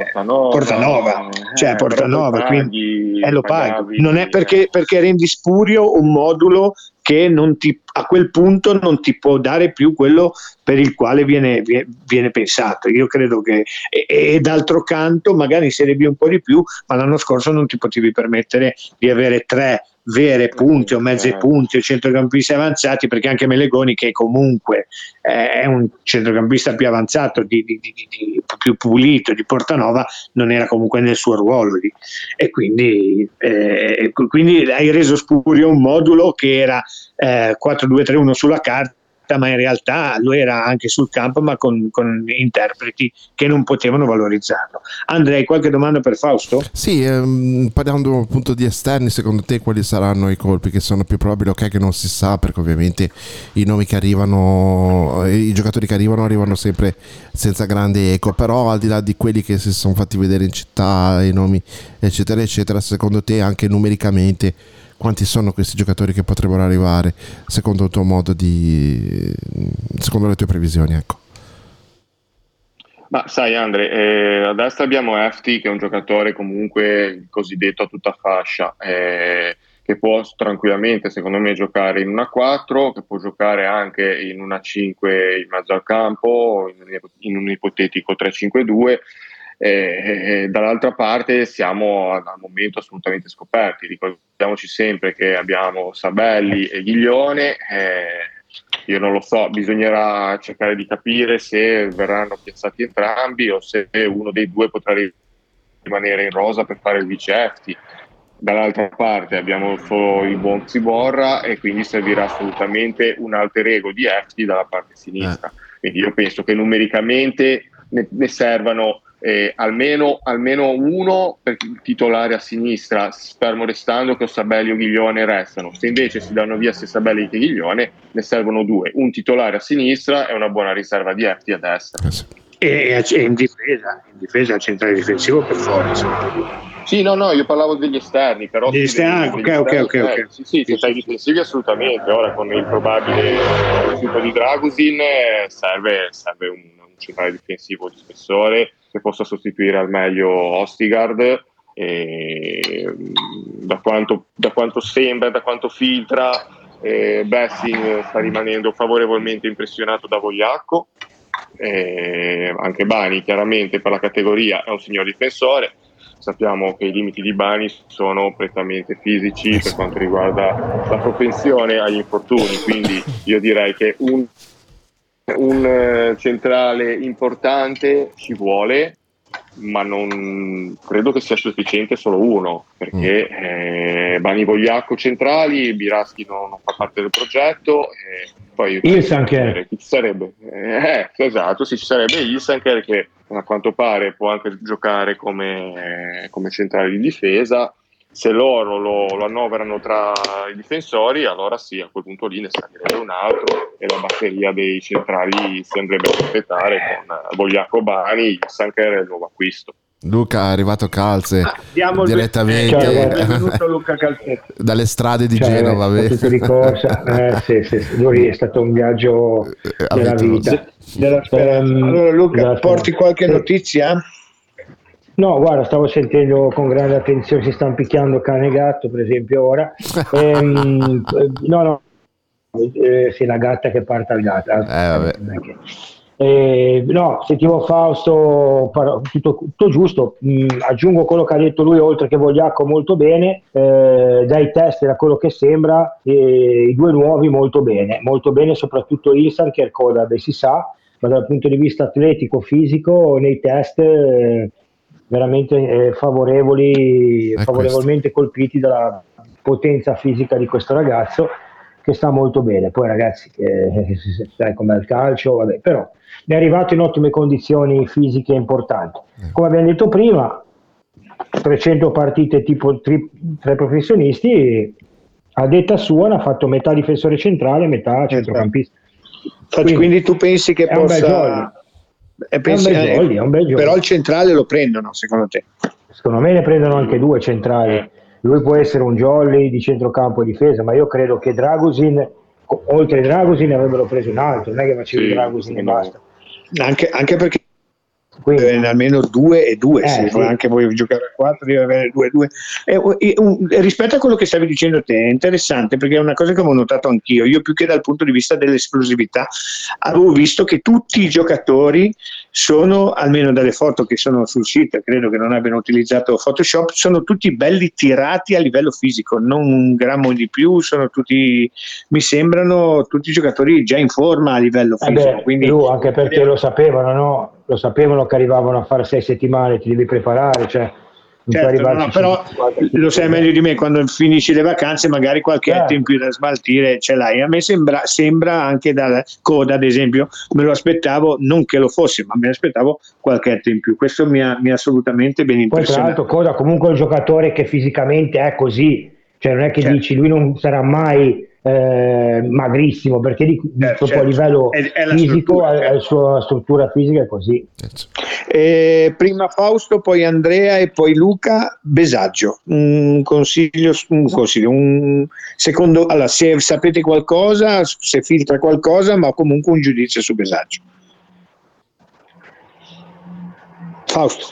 Portanova, Portanova, cioè eh, Portanova, quindi eh, lo paghi. Non è perché, perché rendi spurio un modulo che ti, a quel punto non ti può dare più quello per il quale viene, viene pensato. Io credo che, e, e, d'altro canto, magari Serie B un po' di più, ma l'anno scorso non ti potevi permettere di avere tre vere punte o mezze punte o centrocampisti avanzati perché anche Melegoni che comunque è un centrocampista più avanzato di, di, di, più pulito di Portanova non era comunque nel suo ruolo lì. e quindi, eh, quindi hai reso spurio un modulo che era eh, 4-2-3-1 sulla carta ma in realtà lui era anche sul campo ma con, con interpreti che non potevano valorizzarlo. Andrei, qualche domanda per Fausto? Sì, ehm, parlando appunto di esterni, secondo te quali saranno i colpi che sono più probabili? Ok che non si sa perché ovviamente i nomi che arrivano, i giocatori che arrivano arrivano sempre senza grande eco, però al di là di quelli che si sono fatti vedere in città, i nomi eccetera eccetera, secondo te anche numericamente quanti sono questi giocatori che potrebbero arrivare secondo il tuo modo di secondo le tue previsioni ecco. Ma sai Andre, eh, a destra abbiamo Efti che è un giocatore comunque cosiddetto a tutta fascia, eh, che può tranquillamente secondo me giocare in una 4, che può giocare anche in una 5 in mezzo al campo, in un, ipotetico 3-5-2 e, e dall'altra parte siamo al momento assolutamente scoperti. Ricordiamoci sempre che abbiamo Sabelli e Ghiglione. Eh, io non lo so, bisognerà cercare di capire se verranno piazzati entrambi o se uno dei due potrà rimanere in rosa per fare il vice Efti. Dall'altra parte abbiamo il buon Ziborra e quindi servirà assolutamente un alter ego di Efti dalla parte sinistra. Eh. Quindi io penso che numericamente ne, ne servano eh, almeno, almeno, uno per titolare a sinistra, fermo restando che Sabelli o Ghiglione restano. Se invece si danno via sia Sabelli che Ghiglione, ne servono due, un titolare a sinistra e una buona riserva di Efti a destra. E, e in difesa, in difesa al centrale difensivo per forza. Sì, no, no, io parlavo degli esterni, però... Degli esterni, ok, ok, ok. okay. Sì, sì, centrali difensivi assolutamente. Ora con il probabile rifiuto di Dragusin eh, serve, serve un, un centrale difensivo di spessore che possa sostituire al meglio Ostigard. E, da, quanto, da quanto sembra, da quanto filtra, eh, Bessing sta rimanendo favorevolmente impressionato da Vogliacco. Eh, anche Bani, chiaramente per la categoria, è un signor difensore. Sappiamo che i limiti di Bani sono prettamente fisici per quanto riguarda la propensione agli infortuni. Quindi io direi che un un eh, centrale importante ci vuole, ma non credo che sia sufficiente solo uno, perché mm. eh, Bani Vogliacco centrali, Biraschi non, non, fa parte del progetto. E poi Ilsanker. Chi ci sarebbe? Eh, esatto, sì, ci sarebbe Ilsanker che a quanto pare può anche giocare come, come centrale di difesa se loro lo, lo, annoverano tra i difensori, allora sì, a quel punto lì ne servirebbe un altro e la batteria dei centrali si andrebbe a completare con Vogliacco Bani, Sancher e il nuovo acquisto. Luca è arrivato calze Diamo il direttamente ben- eh, benvenuto Luca Calzetti. dalle strade di Cioè, Genova. è [LAUGHS] eh, sì, sì, sì, lui è stato un viaggio della avventuroso. vita. Della speranza. Ehm, Allora Luca, della porti qualche Sì. notizia? No, guarda, stavo sentendo con grande attenzione, si stanno picchiando cane e gatto, per esempio, ora. [LAUGHS] Ehm, eh, no, no, eh, sì, la gatta che parte al gatto. Eh, Eh, no, sentivo Fausto, tutto, tutto giusto, Mm, aggiungo quello che ha detto lui, oltre che Vogliacco molto bene, eh, dai test da quello che sembra, eh, i due nuovi molto bene, molto bene soprattutto Ilsan che è il coda, beh, si sa, ma dal punto di vista atletico, fisico, nei test eh, veramente eh, favorevoli, favorevolmente colpiti dalla potenza fisica di questo ragazzo che sta molto bene. Poi ragazzi, eh, sai com'è il calcio, vabbè, però è arrivato in ottime condizioni fisiche importanti. Come abbiamo detto prima, 300 partite tipo tri- tra i professionisti, a detta sua ne ha fatto metà difensore centrale, metà centrocampista. Infatti, quindi tu pensi che possa... eh, pensi- È un bel eh, jolly. Però il centrale lo prendono, secondo te? Secondo me ne prendono anche due centrali. Lui può essere un jolly di centrocampo e difesa, ma io credo che Dragusin, oltre a Dragusin, avrebbero preso un altro. Non è che facevi Sì, Dragusin e basta. Anche, anche perché Quindi- deve avere almeno due e due, Eh, se sì. anche vuoi giocare a quattro deve avere due e due. E, e, un- rispetto a quello che stavi dicendo te, è interessante perché è una cosa che avevo notato anch'io, io più che dal punto di vista dell'esplosività, avevo visto che tutti i giocatori sono, almeno dalle foto che sono sul sito, credo che non abbiano utilizzato Photoshop, sono tutti belli tirati a livello fisico, non un grammo di più, sono tutti, mi sembrano tutti giocatori già in forma a livello Eh fisico. beh, quindi anche perché lo sapevano, no? Lo sapevano che arrivavano a fare sei settimane, ti devi preparare, cioè Certo, no, però lo sai meglio di me, quando finisci le vacanze magari qualche Certo. in più da smaltire ce l'hai. A me sembra, sembra anche dalla coda, ad esempio, me lo aspettavo, non che lo fosse, ma me aspettavo qualche in più. Questo mi ha, mi ha assolutamente ben Poi tra impressionato. l'altro Coda comunque è un giocatore che fisicamente è così, cioè non è che Certo. dici lui non sarà mai eh, magrissimo perché di, di- Certo, proprio a certo. livello È- è la fisico struttura, ha- ha certo. la sua struttura fisica è così. Eh, prima Fausto, poi Andrea e poi Luca. Besaggio, un consiglio, un consiglio, un secondo, allora, se sapete qualcosa, se filtra qualcosa, ma comunque un giudizio su Besaggio. Fausto.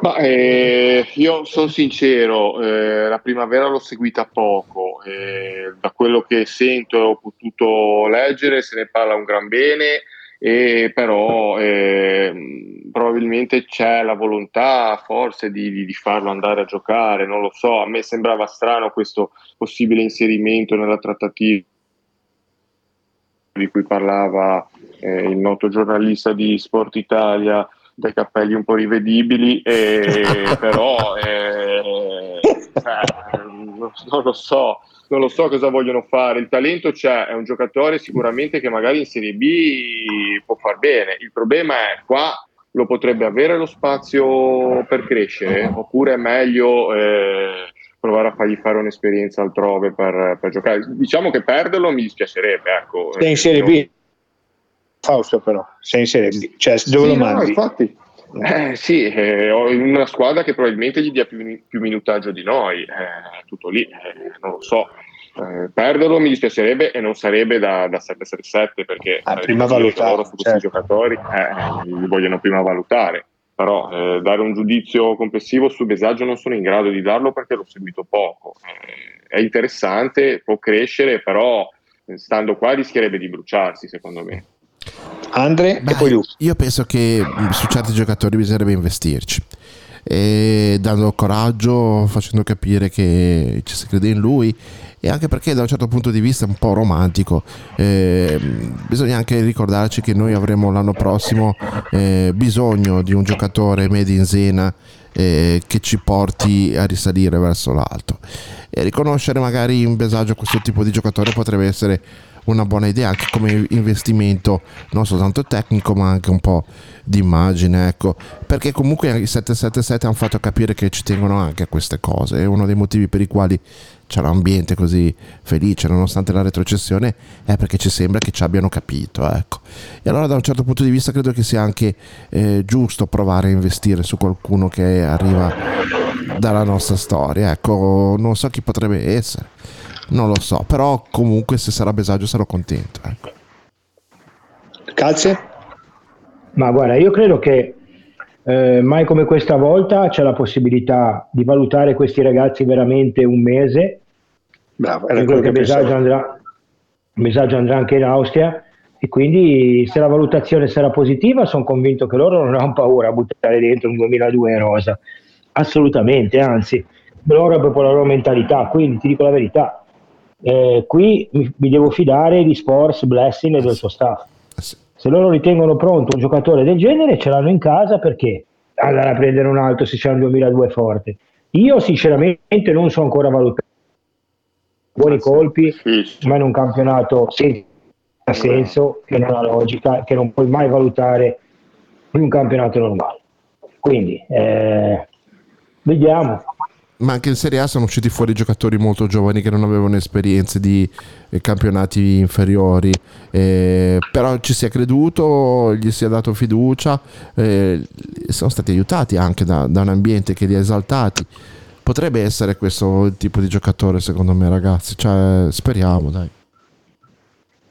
Ma eh, io sono sincero, eh, la primavera l'ho seguita poco, eh, da quello che sento e ho potuto leggere se ne parla un gran bene, però eh, probabilmente c'è la volontà forse di, di- di farlo andare a giocare, non lo so, a me sembrava strano questo possibile inserimento nella trattativa di cui parlava eh, il noto giornalista di Sport Italia dai capelli un po' rivedibili, e, [LAUGHS] però eh, eh, non, lo so, non lo so cosa vogliono fare. Il talento c'è, è un giocatore sicuramente che magari in Serie B può far bene. Il problema è qua lo potrebbe avere lo spazio per crescere, oppure è meglio eh, provare a fargli fare un'esperienza altrove per, per giocare. Diciamo che perderlo mi dispiacerebbe. Ecco. Sei in Serie B? Fausto però, sei in Serie B, cioè dove Sì, lo no, mandi? infatti. Eh, sì, eh, ho una squadra che probabilmente gli dia più, più minutaggio di noi, eh, tutto lì, eh, non lo so. Eh, perderlo mi dispiacerebbe e non sarebbe da, da 7-7 perché Ah, eh, prima valutare, loro su questi certo. giocatori li vogliono prima valutare. Però eh, dare un giudizio complessivo su Besaggio non sono in grado di darlo perché l'ho seguito poco. Eh, è interessante, può crescere, però stando qua rischierebbe di bruciarsi, secondo me. Andre Beh, e poi Luca. Io penso che mh, su certi giocatori bisognerebbe investirci. E dando coraggio, facendo capire che ci si crede in lui e anche perché da un certo punto di vista è un po' romantico. Eh, bisogna anche ricordarci che noi avremo l'anno prossimo eh, bisogno di un giocatore made in Zena eh, che ci porti a risalire verso l'alto. E riconoscere magari in Besaggio questo tipo di giocatore potrebbe essere una buona idea anche come investimento non soltanto tecnico ma anche un po' di immagine ecco. Perché comunque i 777 hanno fatto capire che ci tengono anche a queste cose è uno dei motivi per i quali c'è l'ambiente così felice nonostante la retrocessione è perché ci sembra che ci abbiano capito ecco. e allora da un certo punto di vista credo che sia anche eh, giusto provare a investire su qualcuno che arriva dalla nostra storia ecco. Non so chi potrebbe essere non lo so però comunque se sarà Besagio sarò contento ecco. Calze? Ma guarda, io credo che eh, mai come questa volta c'è la possibilità di valutare questi ragazzi veramente un mese. Bravo, era quello che Besagio andrà, Besagio andrà anche in Austria e quindi se la valutazione sarà positiva sono convinto che loro non hanno paura a buttare dentro un 2002 in rosa. Assolutamente, anzi, loro hanno proprio la loro mentalità, quindi ti dico la verità. Eh, qui mi, mi devo fidare di Sports, Blessing e del suo staff. Se loro ritengono pronto un giocatore del genere, ce l'hanno in casa perché andare a prendere un altro se c'è un 2002 forte. Io sinceramente non so ancora valutare. Buoni colpi, ma in un campionato senza senso, che non ha logica, che non puoi mai valutare in un campionato normale. Quindi eh, vediamo, ma anche in Serie A sono usciti fuori giocatori molto giovani che non avevano esperienze di eh, campionati inferiori, eh, però ci si è creduto, gli si è dato fiducia, eh, sono stati aiutati anche da, da, un ambiente che li ha esaltati. Potrebbe essere questo il tipo di giocatore secondo me ragazzi, cioè, speriamo dai.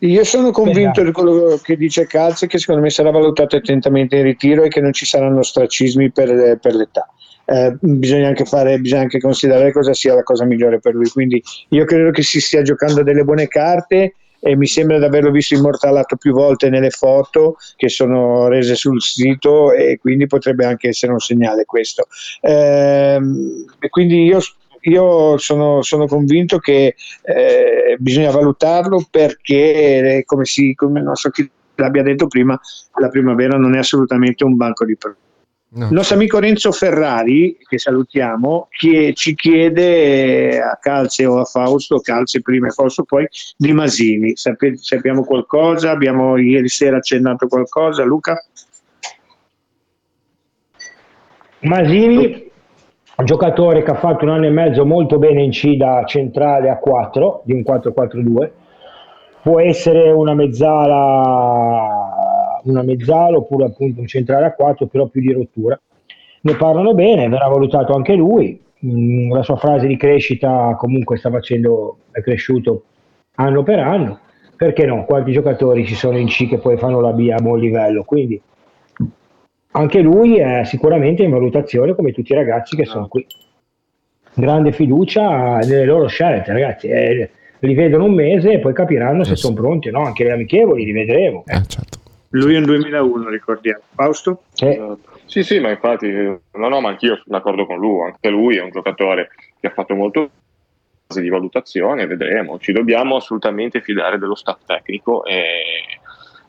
Io sono convinto di quello che dice Calze che secondo me sarà valutato attentamente in ritiro e che non ci saranno ostracismi per, per l'età eh, bisogna, anche fare, bisogna anche considerare cosa sia la cosa migliore per lui. Quindi io credo che si stia giocando delle buone carte e mi sembra di averlo visto immortalato più volte nelle foto che sono rese sul sito e quindi potrebbe anche essere un segnale questo. Eh, quindi io io sono, sono, convinto che eh, bisogna valutarlo perché, come, si, come non so chi l'abbia detto prima, la primavera non è assolutamente un banco di prova No. Il nostro amico Renzo Ferrari, che salutiamo, che ci chiede a Calze o a Fausto, Calze prima e Fausto poi, di Masini. Sape, sappiamo qualcosa? Abbiamo ieri sera accennato qualcosa, Luca? Masini, un giocatore che ha fatto un anno e mezzo molto bene in C da centrale a 4, di un 4-4-2, può essere una mezzala una mezzala oppure appunto un centrale a 4 però più di rottura. Ne parlano bene verrà valutato anche lui. Mm, la sua fase di crescita comunque sta facendo è cresciuto anno per anno. Perché no? Quanti giocatori ci sono in C che poi fanno la B a buon livello? Quindi anche lui è sicuramente in valutazione come tutti i ragazzi che sono qui. Grande fiducia nelle loro scelte ragazzi. Eh, li vedono un mese e poi capiranno se sono pronti o no. Anche le amichevoli li vedremo. Eh, certo. Lui è un 2001, ricordiamo. Fausto? Eh. Sì, sì, ma infatti, no, no, ma anch'io sono d'accordo con lui. Anche lui è un giocatore che ha fatto molto di valutazione, vedremo. Ci dobbiamo assolutamente fidare dello staff tecnico e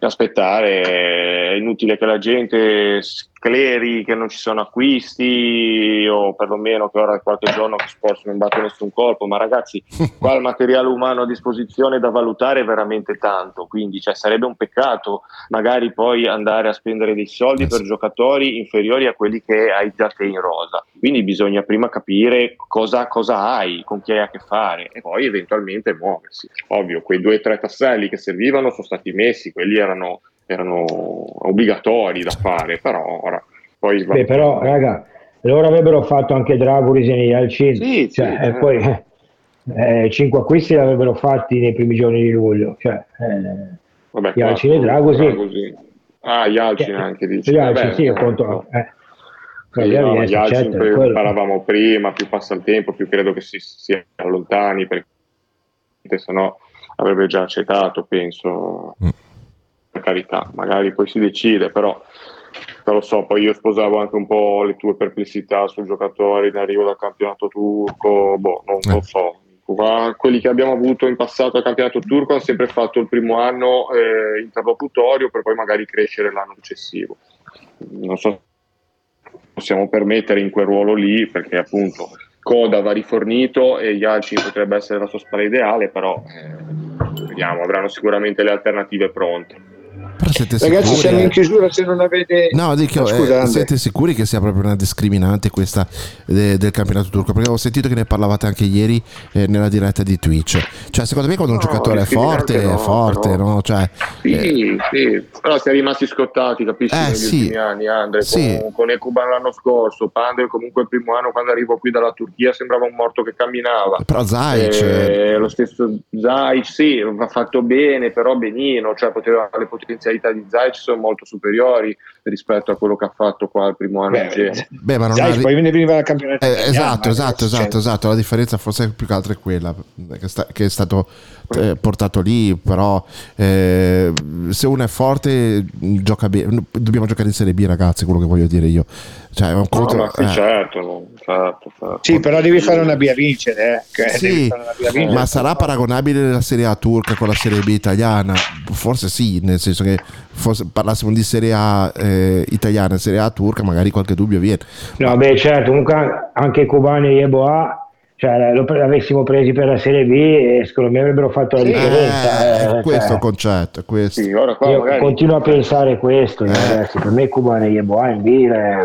aspettare. È inutile che la gente scleri che non ci sono acquisti o perlomeno che ora è qualche giorno che Sports non batte nessun colpo, ma ragazzi [LAUGHS] qua il materiale umano a disposizione da valutare è veramente tanto, quindi cioè, sarebbe un peccato magari poi andare a spendere dei soldi per giocatori inferiori a quelli che hai già te in rosa, quindi bisogna prima capire cosa, cosa hai, con chi hai a che fare e poi eventualmente muoversi. Ovvio, quei due o tre tasselli che servivano sono stati messi, quelli erano erano obbligatori da fare, però ora poi... Beh, però, raga, loro avrebbero fatto anche Draguris e Yalcin, sì, cioè, sì, e poi eh, cinque acquisti l'avrebbero fatti nei primi giorni di luglio, cioè, eh, Vabbè, Yalcin e Dragusi. Ah, Yalcin anche dici. Yalcin, Vabbè, sì, io conto... Eh. Sì, no, gli altri parlavamo prima, più passa il tempo, più credo che si sia lontani, perché se no avrebbe già accettato, penso. Mm per carità, magari poi si decide, però non lo so, poi io sposavo anche un po' le tue perplessità sui giocatori in arrivo dal campionato turco, boh, non lo so. Ma quelli che abbiamo avuto in passato al campionato turco hanno sempre fatto il primo anno eh, interlocutorio per poi magari crescere l'anno successivo. Non so se possiamo permettere in quel ruolo lì, perché appunto Coda va rifornito e Yalci potrebbe essere la sua spalla ideale, però... Eh, vediamo, avranno sicuramente le alternative pronte. Però siete Ragazzi, sicuri? siamo in chiusura se non avete. No, dico, eh, siete sicuri che sia proprio una discriminante questa de- del campionato turco? Perché ho sentito che ne parlavate anche ieri eh, nella diretta di Twitch. Cioè, secondo me quando un No, giocatore è forte, no, è forte, però- no? Cioè, Sì, sì, però si è rimasti scottati, capisci, Eh, negli sì. ultimi anni, Andre, Sì. con, con Ekuban l'anno scorso, Pandel comunque il primo anno quando arrivò qui dalla Turchia sembrava un morto che camminava. Però Zaic, Eh, lo stesso Zaic, sì, va fatto bene, però benino, cioè poteva, le potenzialità di Zaic sono molto superiori rispetto a quello che ha fatto qua il primo anno Beh, beh, ma non Zaic ha poi ne veniva dal campionato. Eh, esatto, eh, esatto, cioè, esatto, esatto. La differenza forse più che altro è quella che, sta- che è stato eh, portato lì. Però eh, se uno è forte, gioca bene. Dobbiamo giocare in Serie B, ragazzi. Quello che voglio dire io. Cioè, è un No, conto. ma sì, eh, certo, no, certo, certo. Sì, però devi fare una via vincere. Eh. Sì, via vincere. ma sarà paragonabile la Serie A turca con la Serie B italiana? Forse sì, nel senso che forse parlassimo di Serie A eh, italiana e Serie A turca, magari qualche dubbio viene. No, beh, certo, comunque anche Cubani e Yeboah, cioè, lo pre- l'avessimo presi per la Serie B e secondo me avrebbero fatto la Eh, differenza. eh, questo è cioè, concetto, questo. Sì, ora qua io magari continuo a pensare questo, Eh. ragazzi, per me Cubani e Yeboah in B eh,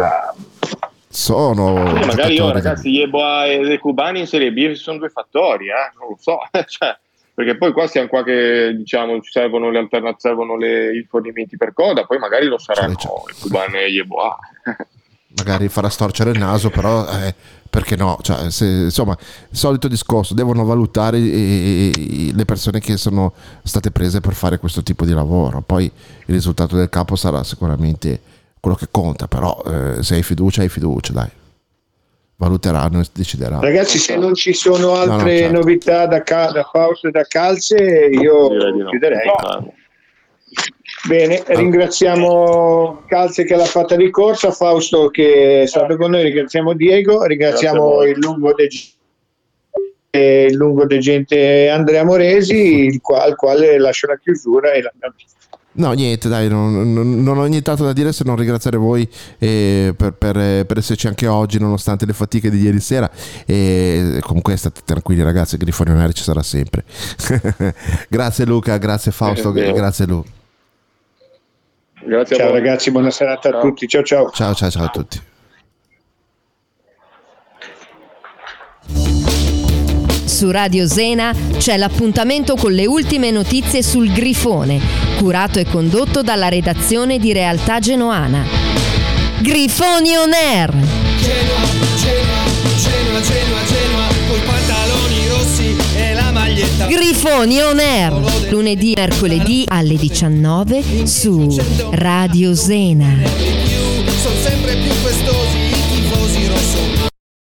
Sono Sì, magari io, ragazzi, Yeboah e Cubani in Serie B sono due fattori, eh? non lo so, [LAUGHS] cioè, perché poi qua siamo qua che diciamo ci servono le alternative, servono le, i fornimenti per coda, poi magari lo saranno De Cubani e Yeboah. [LAUGHS] magari farà storcere il naso, però eh, perché no? Cioè, se- insomma, il solito discorso, devono valutare eh, le persone che sono state prese per fare questo tipo di lavoro. Poi il risultato del capo sarà sicuramente quello che conta, però eh, se hai fiducia, hai fiducia, dai. Valuteranno e decideranno. Ragazzi, se non ci sono No, no, altre certo. novità da, ca- da Fausto e da Calze, io chiuderei. No. Bene, ringraziamo Calze che l'ha fatta di corsa, Fausto che è stato con noi, ringraziamo Diego, ringraziamo il lungo degente e il lungo degente Andrea Moresi, il qua- al quale lascio la chiusura e la No, niente, dai, non, non- non ho nient'altro da dire se non ringraziare voi eh, per, per- per esserci anche oggi, nonostante le fatiche di ieri sera. E comunque state tranquilli, ragazzi, Grifoni On Air ci sarà sempre. [LAUGHS] grazie Luca, grazie Fausto, vero. grazie Lu. Grazie a Ciao voi. ragazzi, buona serata a Ciao. tutti, ciao ciao. Ciao, ciao, ciao a tutti. Su Radio Zena c'è l'appuntamento con le ultime notizie sul Grifone, curato e condotto dalla redazione di Realtà Genoana. Grifoni On Air! Genoa, Genoa, Genoa, Genoa, Genoa, coi pantaloni Grifoni On Air! Lunedì e mercoledì alle 19 su Radio Zena.